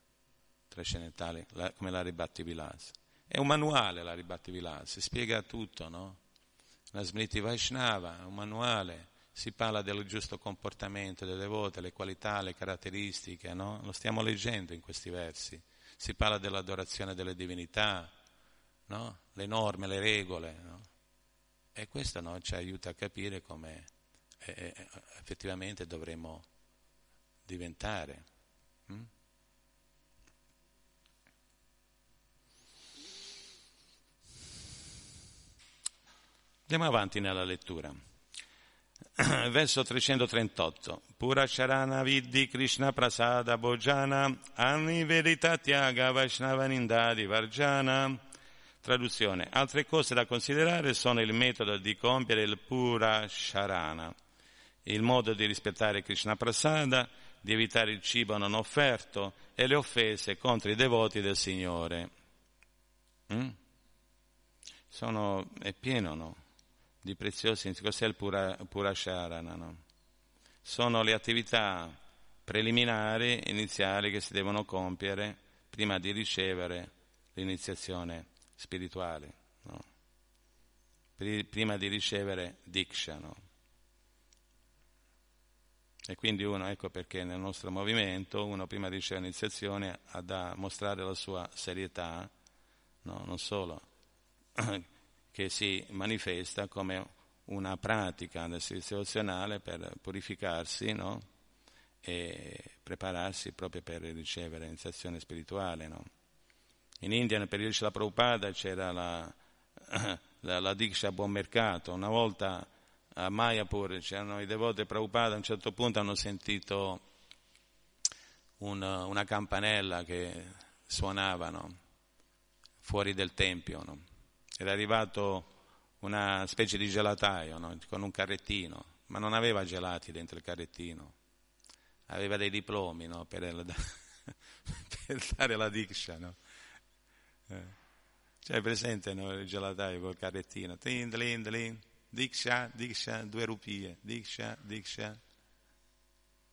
trascendentali come la Ribatti Vilas. È un manuale la Ribatti Vilas, spiega tutto, no? La Smriti Vaishnava, è un manuale, si parla del giusto comportamento delle devote, le qualità, le caratteristiche, no? Lo stiamo leggendo in questi versi. Si parla dell'adorazione delle divinità, no? Le norme, le regole, no? E questo no, ci aiuta a capire come eh, eh effettivamente dovremmo diventare. Hm? Andiamo avanti nella lettura. (coughs) Verso 338. Pura Charana Vidhi Krishna Prasada Bhojana Ani Veritatyaga Vaishnavanindadi Varjana. Traduzione. Altre cose da considerare sono il metodo di compiere il Pura Sharana, il modo di rispettare Krishna Prasada, di evitare il cibo non offerto e le offese contro i devoti del Signore. Mm? Sono, è pieno no? Di preziosi, cos'è il pura, Purasharana? No? Sono le attività preliminari, iniziali che si devono compiere prima di ricevere l'iniziazione spirituale, no? prima di ricevere Diksha. No? E quindi uno, ecco perché nel nostro movimento, uno prima di ricevere l'iniziazione ha da mostrare la sua serietà, no? non solo (clears throat) che si manifesta come una pratica del servizio devozionale per purificarsi no? e prepararsi proprio per ricevere l'iniziazione spirituale. No? In India, nel periodo della Prabhupada, c'era la, (coughs) la, la Diksha a buon mercato. Una volta a Mayapur c'erano i devoti Prabhupada, a un certo punto hanno sentito una, una campanella che suonavano fuori del tempio. No? Era arrivato una specie di gelataio no? con un carrettino, ma non aveva gelati dentro il carrettino, aveva dei diplomi no? per, il, (laughs) per, dare la diksha. Eh. Cioè, presente il gelataio col carrettino, tlin, tlin, tlin. Diksha, Diksha, due rupie, Diksha, Diksha.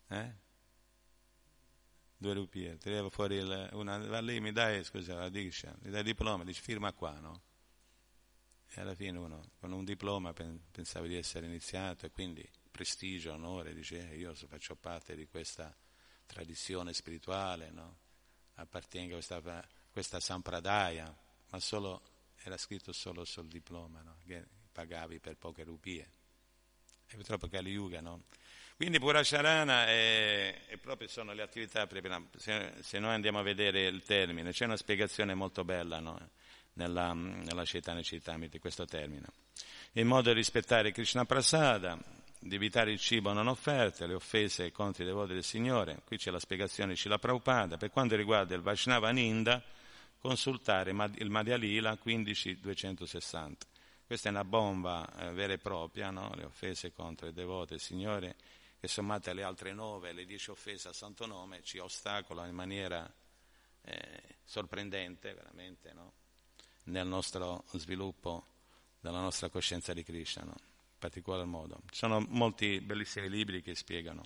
Eh? Due rupie, tirava fuori il, una, va lì, mi dai, scusa, la Diksha, mi dai il diploma, dice firma qua, no? E alla fine uno con un diploma pensava di essere iniziato e quindi prestigio, onore, dice eh, io faccio parte di questa tradizione spirituale, no? appartengo a questa, questa sampradaya, ma solo, era scritto solo sul diploma, no? che pagavi per poche rupie. E purtroppo Kali Yuga, no? Quindi Purasharana è, è proprio sono le attività, se, se, noi andiamo a vedere il termine, c'è una spiegazione molto bella no? Nella, nella Citamiti, questo termine. In modo da rispettare Krishna Prasada, di evitare il cibo non offerto, le offese contro i devoti del Signore, qui c'è la spiegazione Cila Prabhupada, per quanto riguarda il Vaishnava Ninda, consultare il Madhya Lila 15260. Questa è una bomba eh, vera e propria, no? le offese contro il devoto, il Signore, che sommate alle altre nove, le dieci offese al Santo Nome, ci ostacolano in maniera eh, sorprendente, veramente, no? Nel nostro sviluppo della nostra coscienza di Krishna, no? in particolar modo. Ci sono molti bellissimi libri che spiegano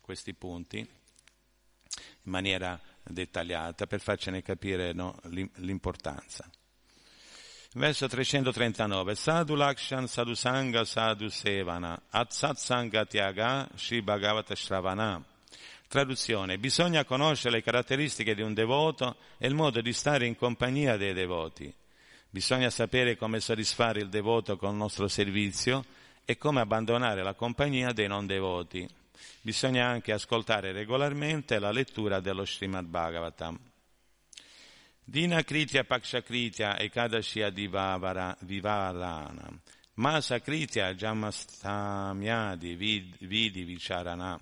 questi punti in maniera dettagliata per farcene capire no, l'importanza. Verso 339. Sadhu Lakshan Sadhu Sangha Sadhu Sevana Atsat Sangha Tyaga Sri Bhagavata Shravana. Traduzione. Bisogna conoscere le caratteristiche di un devoto e il modo di stare in compagnia dei devoti. Bisogna sapere come soddisfare il devoto con il nostro servizio e come abbandonare la compagnia dei non devoti. Bisogna anche ascoltare regolarmente la lettura dello Srimad Bhagavatam. Dina Kritya Paksha Kritya Ekadashya Divavara Vivarana Masa Kritya Jamastamyadi Vidi Vicharana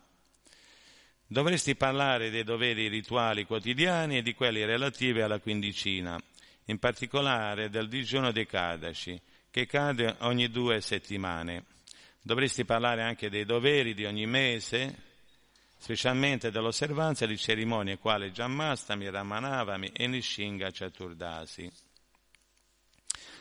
Dovresti parlare dei doveri rituali quotidiani e di quelli relativi alla quindicina, in particolare del digiuno dei Kadashi, che cade ogni due settimane. Dovresti parlare anche dei doveri di ogni mese, specialmente dell'osservanza di cerimonie quali Jammastami, Ramanavami e Nishinga Chaturdasi.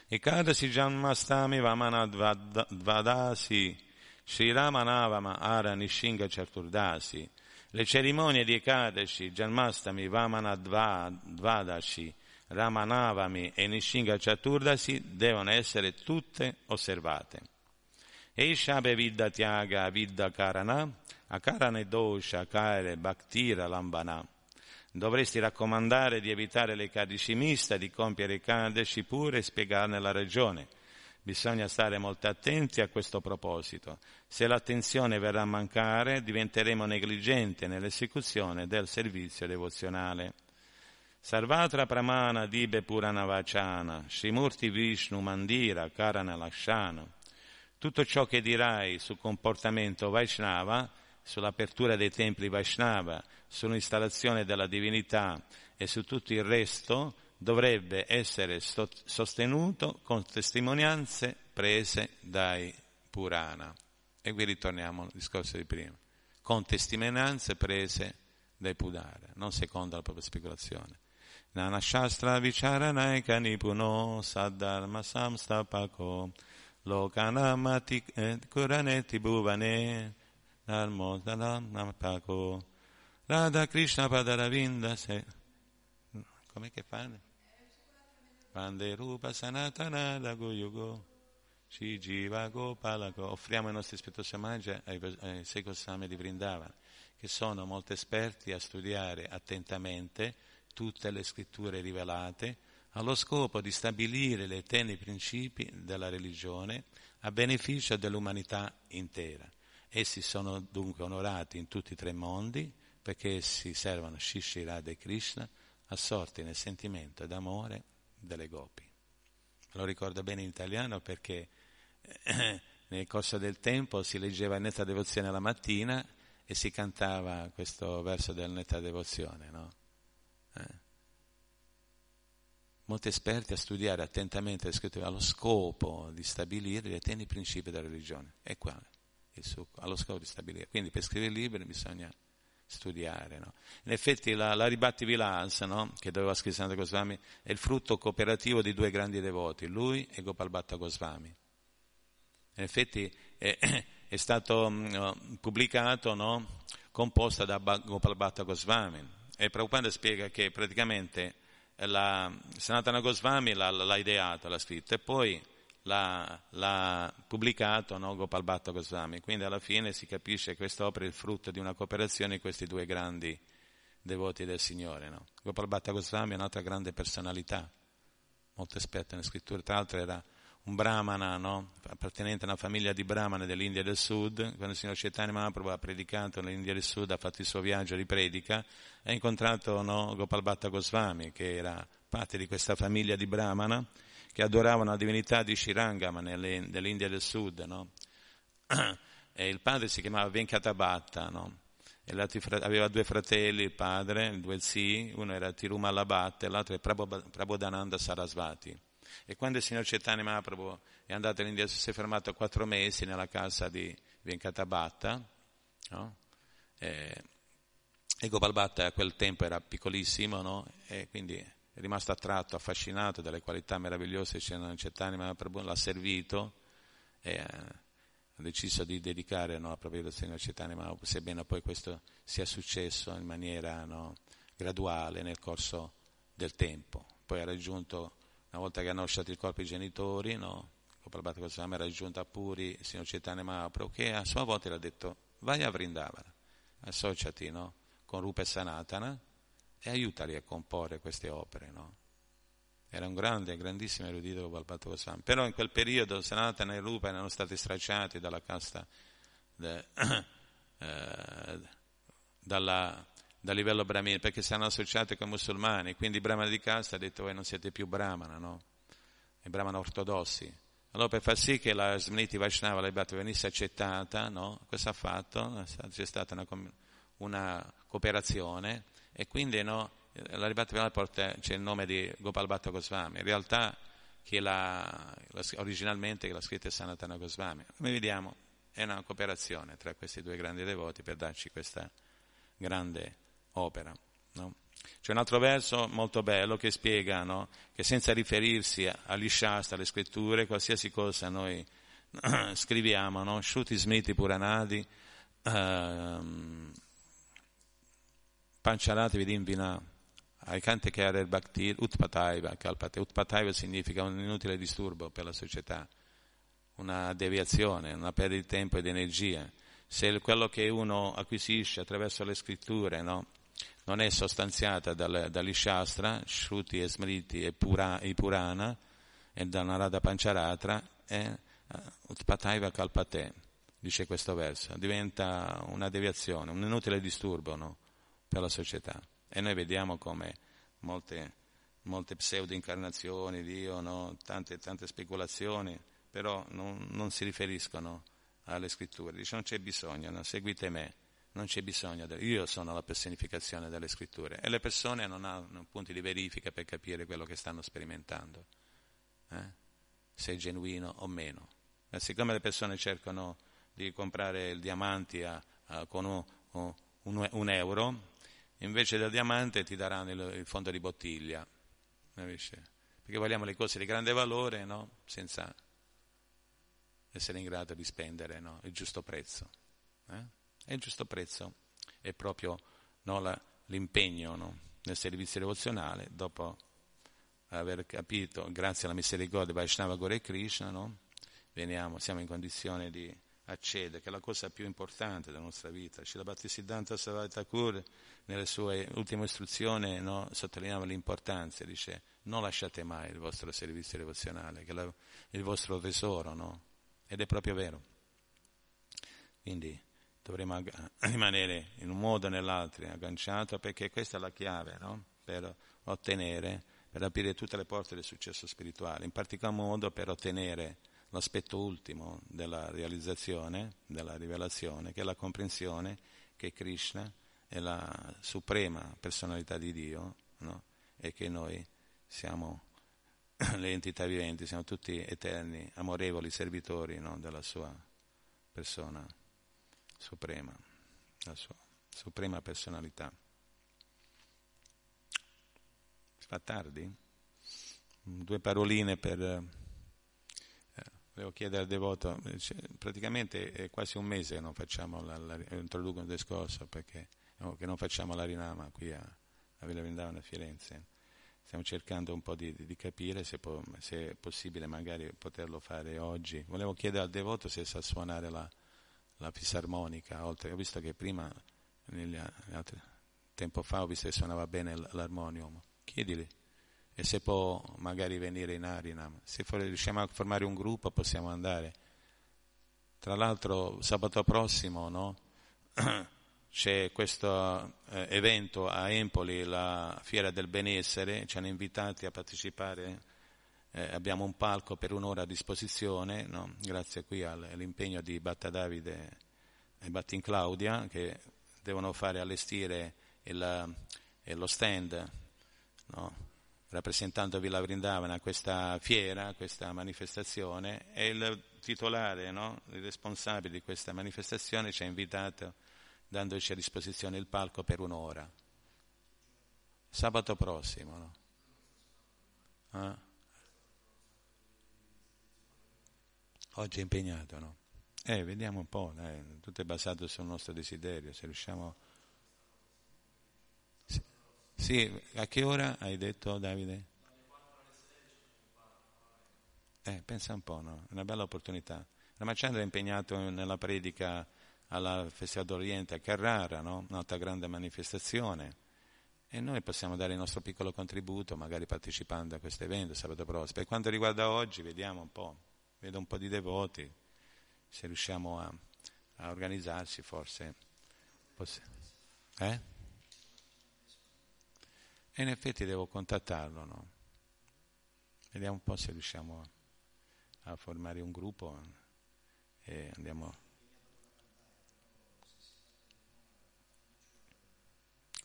Ekadasi Jammastami Vamana Dvadasi Sri Ramanavama Ara Nishinga Chaturdasi le cerimonie di Ekadashi, Janmastami, Vamana Dvadashi, Ramanavami e Nishinga Chaturdasi devono essere tutte osservate. Esha Vidya Tyaga Vidya Karana Akarane dosha kare bhaktira lambana. Dovresti raccomandare di evitare le kadishi miste, di compiere i kadashi pure e spiegarne la ragione. Bisogna stare molto attenti a questo proposito. Se l'attenzione verrà a mancare, diventeremo negligenti nell'esecuzione del servizio devozionale. Sarvatra Pramana Dibe Purana Vachana, Shrimurti Vishnu Mandira Karana Lakshana. Tutto ciò che dirai sul comportamento Vaishnava sull'apertura dei templi Vaishnava, sull'installazione della divinità e su tutto il resto dovrebbe essere sostenuto con testimonianze prese dai Purana. E qui ritorniamo al discorso di prima. Con testimonianze prese depurare, non secondo la propria speculazione. Nana Shastra Vicharanaika Nipuno Saddharma Samstapako Lokanamati Kuraneti Bhuvane Narmo Namapako Radha Krishna Padaravinda Se Come che fanno? Pande Rupa Sanatana Dago Yugo Shri Jiva Gopalako Offriamo i nostri spettosi omaggi ai, ai sei Goswami di Vrindavan che sono molto esperti a studiare attentamente tutte le scritture rivelate allo scopo di stabilire le tenui principi della religione a beneficio dell'umanità intera. Essi sono dunque onorati in tutti e tre mondi perché essi servono Shishirada e Krishna assorti nel sentimento d'amore delle gopi. Lo ricordo bene in italiano perché eh, (clears throat) nel corso del tempo si leggeva Netta Devozione la mattina e si cantava questo verso del Netta Devozione, no? Eh? Molti esperti a studiare attentamente le scritture allo scopo di stabilire i teni principi della religione. È qua succo, allo scopo di stabilire. Quindi per scrivere libri bisogna studiare. No? In effetti la, la Ribatti Vilas, no? che doveva scrivere Santa Goswami, è il frutto cooperativo di due grandi devoti, lui e Gopal Bhatta Goswami. In effetti è, è stato um, pubblicato, no? composta da Gopal Bhatta Goswami. E Prabhupada spiega che praticamente la, Sanatana Goswami l'ha, l'ha ideato, l'ha scritto e poi l'ha, l'ha pubblicato no, Gopal Bhatta Goswami. Quindi alla fine si capisce che quest'opera è il frutto di una cooperazione di questi due grandi devoti del Signore. No? Gopal Bhatta Goswami è un'altra grande personalità, molto esperta nelle scritture, tra l'altro era un brahmana, no? appartenente a una famiglia di brahmane dell'India del Sud, quando il signor Chaitanya Mahaprabhu ha predicato nell'India del Sud, ha fatto il suo viaggio di predica, ha incontrato no, Gopal Bhatta Goswami, che era parte di questa famiglia di brahmana, che adoravano la divinità di Shirangama nell'India del Sud. No? E il padre si chiamava Venkatabhatta, no? aveva due fratelli, il padre, due zii, uno era Tirumala Bhatta e l'altro è Prabodhananda Sarasvati. E quando il signor Chaitanya Mahaprabhu è andato in India, si è fermato quattro mesi nella casa di Venkatabatta, no? e, e Gopal Bhatta a quel tempo era piccolissimo, no? e quindi è rimasto attratto, affascinato dalle qualità meravigliose del signor Chaitanya Mahaprabhu, l'ha servito e eh, ha deciso di dedicare no, devozione al Chaitanya Mahaprabhu, sebbene poi questo sia successo in maniera no, graduale nel corso del tempo. Poi ha raggiunto una volta che hanno lasciato il corpo i genitori, no? Prabhupada Goswami era raggiunta a Puri, il signor Chaitanya Mahaprabhu, che a sua volta gli ha detto, vai a Vrindavana, associati no? con Rupa e Sanatana e aiutali a comporre queste opere. No? Era un grande, grandissimo erudito Prabhupada Goswami. Però in quel periodo Sanatana e Rupa erano stati stracciati dalla casta, de, (coughs) eh, dalla, da livello brahmino, perché si hanno associati con i musulmani, quindi i brahmani di casta ha detto voi non siete più brahmana, no? I brahmana ortodossi. Allora per far sì che la Smriti Vaishnava, la Bhakti, venisse accettata, no? Cosa ha fatto? C'è stata una, una cooperazione e quindi no, la Ribhati porta, c'è il nome di Gopal Bhatta Goswami. In realtà che la, la, originalmente l'ha scritta Sanatana Goswami. Come vediamo è una cooperazione tra questi due grandi devoti per darci questa grande opera. No? C'è un altro verso molto bello che spiega no? che senza riferirsi agli Shastra, alle scritture, qualsiasi cosa noi (clears throat) scriviamo, no? Shruti Smriti Puranadi, ehm, Pancharati Vidinvina, Aikante Kare Bhakti, Utpataiva, Kalpate. Utpataiva significa un inutile disturbo per la società, una deviazione, una perdita di tempo e di energia. Se quello che uno acquisisce attraverso le scritture, no? Non è sostanziata dagli Shastra, Shruti e Smriti e, Pura, e Purana, e da Narada Pancharatra, è uh, Utpataiva Kalpate, dice questo verso, diventa una deviazione, un inutile disturbo no? per la società. E noi vediamo come molte, molte pseudo-incarnazioni, Dio, no? tante, tante speculazioni, però non, non, si riferiscono alle scritture, dice non c'è bisogno, no? seguite me non c'è bisogno, de- io sono la personificazione delle scritture e le persone non hanno punti di verifica per capire quello che stanno sperimentando, eh? se è genuino o meno. Ma siccome le persone cercano di comprare il diamanti a, a, con un, un, un, euro, invece del diamante ti daranno il, il fondo di bottiglia, capisci? Perché vogliamo le cose di grande valore, no? Senza essere in grado di spendere no? il giusto prezzo. Eh? E il giusto prezzo è proprio no, la, l'impegno no? nel servizio devozionale, dopo aver capito, grazie alla misericordia di Vaishnava Gore Krishna, no? Veniamo, siamo in condizione di accedere, che è la cosa più importante della nostra vita. Srila Bhaktisiddhanta Savai Thakur, nelle sue ultime istruzioni, no, sottolineava l'importanza, dice non lasciate mai il vostro servizio devozionale, che è il vostro tesoro, no? Ed è proprio vero. Quindi dovremo (clears throat) rimanere in un modo o nell'altro agganciato perché questa è la chiave no? per ottenere, per aprire tutte le porte del successo spirituale, in particolar modo per ottenere l'aspetto ultimo della realizzazione, della rivelazione, che è la comprensione che Krishna è la suprema personalità di Dio no? e che noi siamo (clears throat) le entità viventi, siamo tutti eterni, amorevoli servitori no? della sua persona suprema, la sua suprema personalità. Si fa tardi? Due paroline per... Eh, volevo chiedere al devoto, praticamente è quasi un mese che non facciamo, la, la, introduco un discorso perché no, che non facciamo la rinama qui a, a Villa Vendavana a Firenze. Stiamo cercando un po' di, di capire se, può, se, è possibile magari poterlo fare oggi. Volevo chiedere al devoto se sa suonare la, la fisarmonica, oltre, ho visto che prima, negli altri, tempo fa, ho visto che suonava bene l'armonium. Chiedili e se può magari venire in Arinam. Se riusciamo a formare un gruppo possiamo andare. Tra l'altro sabato prossimo no? (clears throat) c'è questo eh, evento a Empoli, la Fiera del Benessere, ci hanno invitati a partecipare eh, abbiamo un palco per un'ora a disposizione, no? grazie qui all'impegno di Batta Davide e Battin Claudia, che devono fare allestire il, lo stand no? rappresentando Villa Vrindavana a questa fiera, a questa manifestazione, e il titolare, no? il responsabile di questa manifestazione ci ha invitato dandoci a disposizione il palco per un'ora. Sabato prossimo, no? Ah? Oggi è impegnato, no? Eh, vediamo un po', dai. tutto è basato sul nostro desiderio, se riusciamo... Sì. a che ora hai detto Davide? Eh, pensa un po', no? È una bella opportunità. Ramachandra è impegnato nella predica alla Festival d'Oriente a Carrara, no? Un'altra grande manifestazione. E noi possiamo dare il nostro piccolo contributo, magari partecipando a questo evento sabato prossimo. Per quanto riguarda oggi, vediamo un po' vedo un po' di devoti, se riusciamo a, a organizzarci forse. Eh? E in effetti devo contattarlo, no? Vediamo un po' se riusciamo a formare un gruppo e andiamo.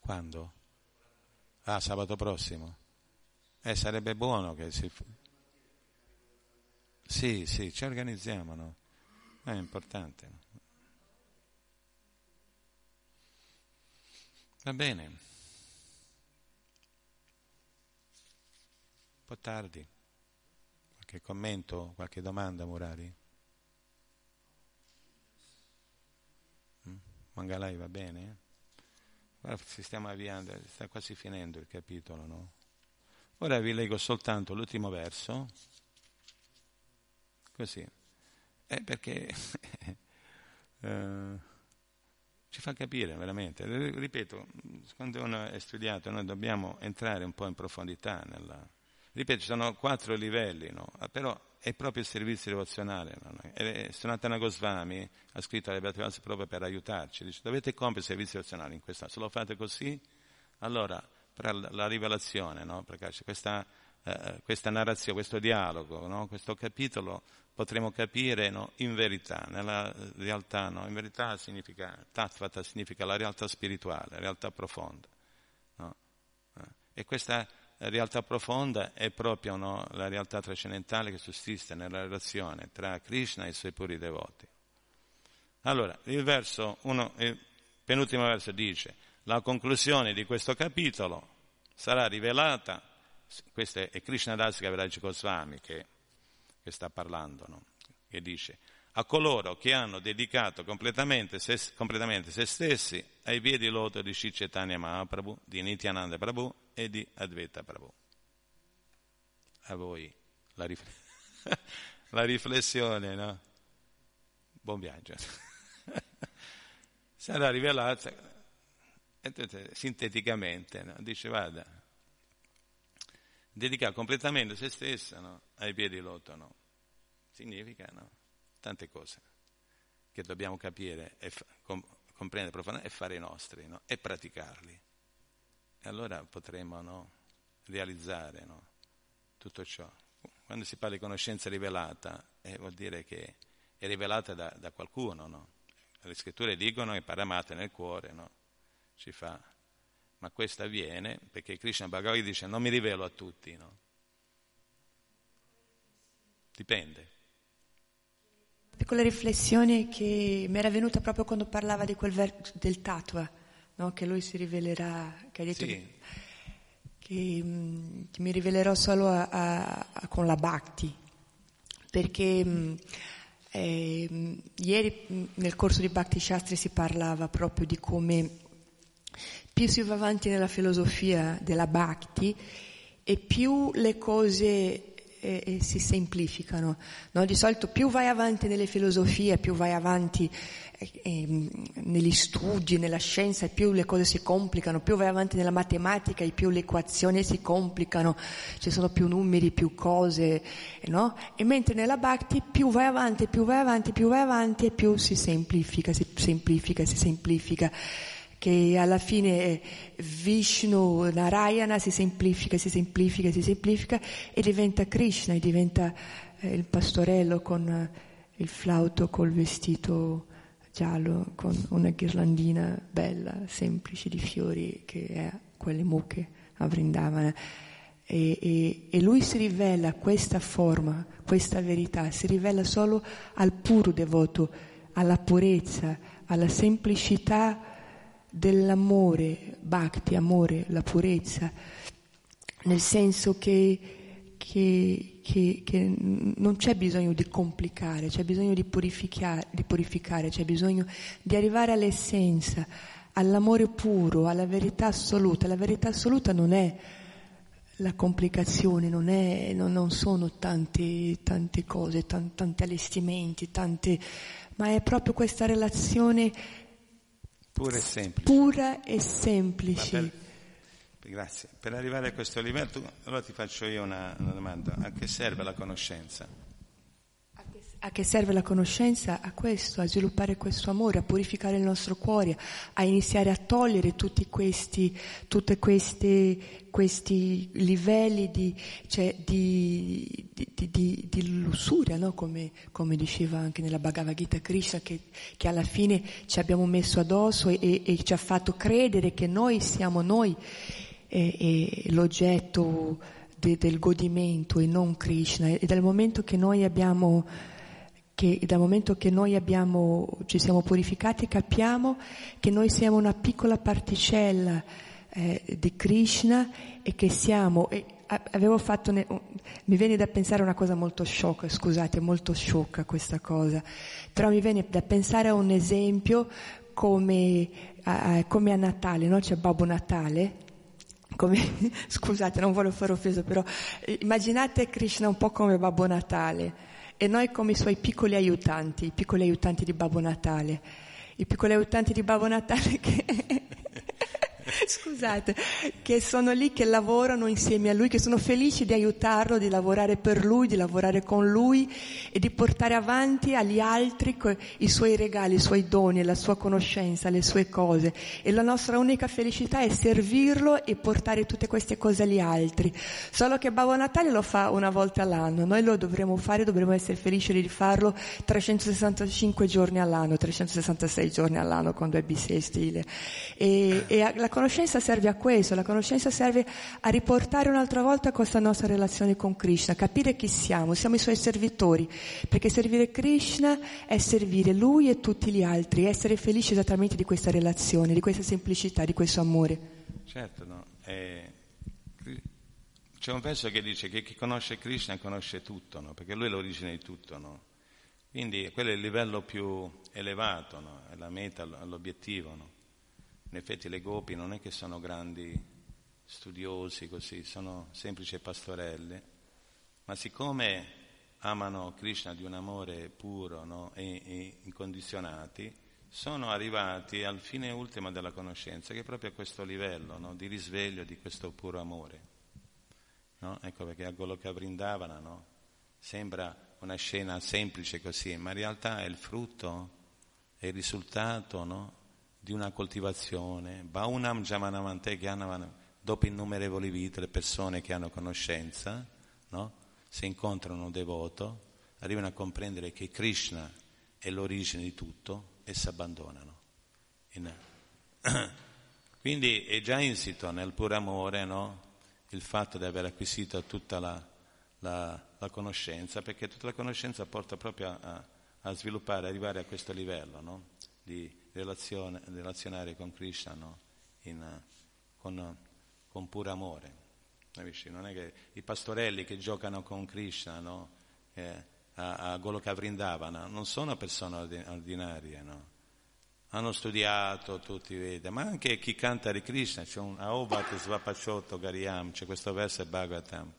Quando? Ah, sabato prossimo. Eh, sarebbe buono che si, sì, sì, ci organizziamo, no? È importante. Va bene. Un po' tardi. Qualche commento, qualche domanda, Murari? Mm? Mangalai va bene? Guarda, ci stiamo avviando, sta quasi finendo il capitolo, no? Ora vi leggo soltanto l'ultimo verso così. È perché (laughs) eh, ci fa capire veramente. Ripeto, quando uno è studiato noi dobbiamo entrare un po' in profondità. Nella... Ripeto, ci sono quattro livelli, no? però è proprio il servizio devozionale. No? Sonatana Goswami ha scritto alle Beate proprio per aiutarci. Dice, dovete compiere il servizio devozionale in questa. Se lo fate così, allora la rivelazione, no? questa, eh, questa narrazione, questo dialogo, no? questo capitolo potremo capire no, in verità, nella realtà, no? in verità significa, tattvata significa la realtà spirituale, la realtà profonda. No? Eh, e questa realtà profonda è proprio la realtà trascendentale che sussiste nella relazione tra Krishna e i suoi puri devoti. Allora, il verso, uno, il penultimo verso dice, La conclusione di questo capitolo sarà rivelata, questo è Krishna Das Goswami che, che sta parlando, no? che dice a coloro che hanno dedicato completamente se, completamente se stessi ai piedi loto di Sri Chaitanya Mahaprabhu, di Nityananda Prabhu e di Advaita Prabhu. A voi la, rif- (laughs) la riflessione, no? Buon viaggio. (laughs) Sarà rivelata sinteticamente, no? dice vada, dedicare completamente se stessa no? ai piedi loto, no? significa no? tante cose che dobbiamo capire e fa- com- comprendere profondamente e fare i nostri no? e praticarli. E allora potremo no? realizzare no? tutto ciò. Quando si parla di conoscenza rivelata, eh, vuol dire che è rivelata da, da qualcuno. No? Le scritture dicono che paramate nel cuore no? ci fa. Ma questo avviene perché Krishna Bhagavat dice non mi rivelo a tutti. No? Dipende piccola riflessione che mi era venuta proprio quando parlava di quel ver- del tatua, no? che lui si rivelerà, che ha detto Sì. che, che, mm, che mi rivelerò solo a- a- a- con la bhakti, perché eh, ieri mm, nel corso di Bhakti Shastri si parlava proprio di come più si va avanti nella filosofia della bhakti e più le cose eh, eh, si semplificano. no? Di solito più vai avanti nelle filosofie, più vai avanti eh, ehm, negli studi, nella scienza, più le cose si complicano, più vai avanti nella matematica e più le equazioni si complicano, ci sono più numeri, più cose, no? E mentre nella Bhakti più vai avanti, più vai avanti, più vai avanti e più si semplifica, si semplifica, si semplifica che alla fine eh, Vishnu Narayana si semplifica, si semplifica, si semplifica e diventa Krishna, e diventa eh, il pastorello con eh, il flauto col vestito giallo, con una ghirlandina bella, semplice di fiori che è quelle mucche a Vrindavana. E, e- e lui si rivela questa forma, questa verità, si rivela solo al puro devoto, alla purezza, alla semplicità dell'amore, bhakti, amore, la purezza, nel senso che, che- che- che non c'è bisogno di complicare, c'è bisogno di purificare, di purificare, c'è bisogno di arrivare all'essenza, all'amore puro, alla verità assoluta. La verità assoluta non è la complicazione, non, è, non- non sono tante, tante cose, tan- tanti allestimenti, tante, ma è proprio questa relazione pure semplice. pura e semplice. per- grazie. Per arrivare a questo livello, tu- allora ti faccio io una, una domanda. A che serve la conoscenza? A che- serve la conoscenza? A questo, a sviluppare questo amore, a purificare il nostro cuore, a iniziare a togliere tutti questi, tutte queste, questi livelli di, cioè, di, di, di- lussuria, no? come, come diceva anche nella Bhagavad Gita Krishna, che, che alla fine ci abbiamo messo addosso e, e- e ci ha fatto credere che noi siamo noi e l'oggetto de- del godimento e non Krishna. E dal momento che noi abbiamo, che, dal momento che noi abbiamo, ci siamo purificati, capiamo che noi siamo una piccola particella eh, di Krishna e che siamo. e avevo fatto, ne- mi viene da pensare una cosa molto sciocca, scusate, molto sciocca questa cosa, però mi viene da pensare a un esempio come, a- come a Natale, no? c'è Babbo Natale, come, (laughs) scusate, non voglio fare offesa, però eh, immaginate Krishna un po' come Babbo Natale e noi come i suoi piccoli aiutanti, i piccoli aiutanti di Babbo Natale. I piccoli aiutanti di Babbo Natale (laughs) che, (laughs) scusate, che sono lì, che lavorano insieme a lui, che sono felici di aiutarlo, di lavorare per lui, di lavorare con lui e di portare avanti agli altri i suoi regali, i suoi doni, la sua conoscenza, le sue cose. E la nostra unica felicità è servirlo e portare tutte queste cose agli altri. Solo che Babbo Natale lo fa una volta all'anno, noi lo dovremmo fare, dovremmo essere felici di farlo 365 giorni all'anno, 366 giorni all'anno quando è bisestile. E, e la conoscenza serve a questo, la conoscenza serve a riportare un'altra volta questa nostra relazione con Krishna, capire chi siamo, siamo i suoi servitori, perché servire Krishna è servire lui e tutti gli altri, essere felici esattamente di questa relazione, di questa semplicità, di questo amore. Certo, no? Eh, c'è un verso che dice che chi conosce Krishna conosce tutto, no? perché lui è l'origine di tutto. No? Quindi quello è il livello più elevato, è la meta, l'obiettivo. In effetti le gopi non è che sono grandi studiosi così, sono semplici pastorelle, ma siccome amano Krishna di un amore puro no? e, e incondizionati, sono arrivati al fine ultimo della conoscenza, che è proprio a questo livello no? di risveglio di questo puro amore. No? Ecco perché a Goloka Vrindavana no? sembra una scena semplice così, ma in realtà è il frutto, è il risultato no? Di una coltivazione. Baunam Jamanamante Gyanavan, dopo innumerevoli vite, le persone che hanno conoscenza, se incontrano un devoto, arrivano a comprendere che Krishna è l'origine di tutto e si abbandonano. In... (clears throat) Quindi è già insito nel puro amore, no? il fatto di aver acquisito tutta la, la, la, conoscenza, perché tutta la conoscenza porta proprio a, a sviluppare, arrivare a questo livello no? di relazionare con Krishna no? In, con, con puro amore. Non è che i pastorelli che giocano con Krishna no? eh, a, a Goloka Vrindavana non sono persone ordinarie, no? hanno studiato tutti vedi, ma anche chi canta di Krishna, c'è un Aovat Svapachotto Gariam, c'è questo verso Bhagavatam.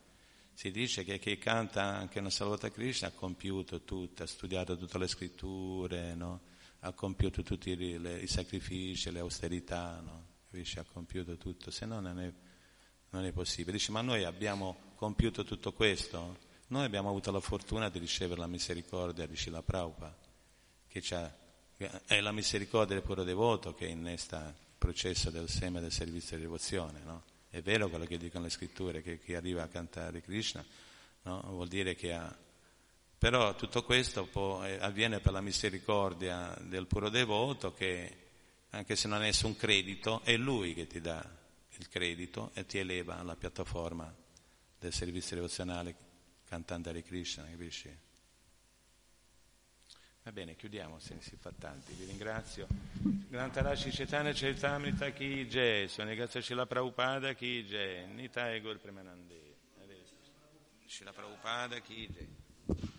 Si dice che chi canta anche una salvata Krishna ha compiuto tutto, ha studiato tutte le scritture, no? Ha compiuto tutti i, le, i sacrifici, le austerità, no? ha compiuto tutto, se no non è, non è possibile. Dice, ma noi abbiamo compiuto tutto questo? Noi abbiamo avuto la fortuna di ricevere la misericordia di Shila Prabhupada, che è la misericordia del puro devoto che innesta il processo del seme del servizio di devozione. No? È vero quello che dicono le scritture, che chi arriva a cantare Krishna no? vuol dire che ha... Però tutto questo può, eh, avviene per la misericordia del puro devoto che, anche se non hai nessun credito, è lui che ti dà il credito e ti eleva alla piattaforma del servizio devozionale cantando Hare Krishna, capisci? Va bene, chiudiamo se ne si fa tanti. Vi ringrazio. Grantarashi Chaitanya Chaitamrita Ki Jai, Sonigazza Shila Prabhupada Ki Nita Egor Premanande. Shila Prabhupada Ki Jai.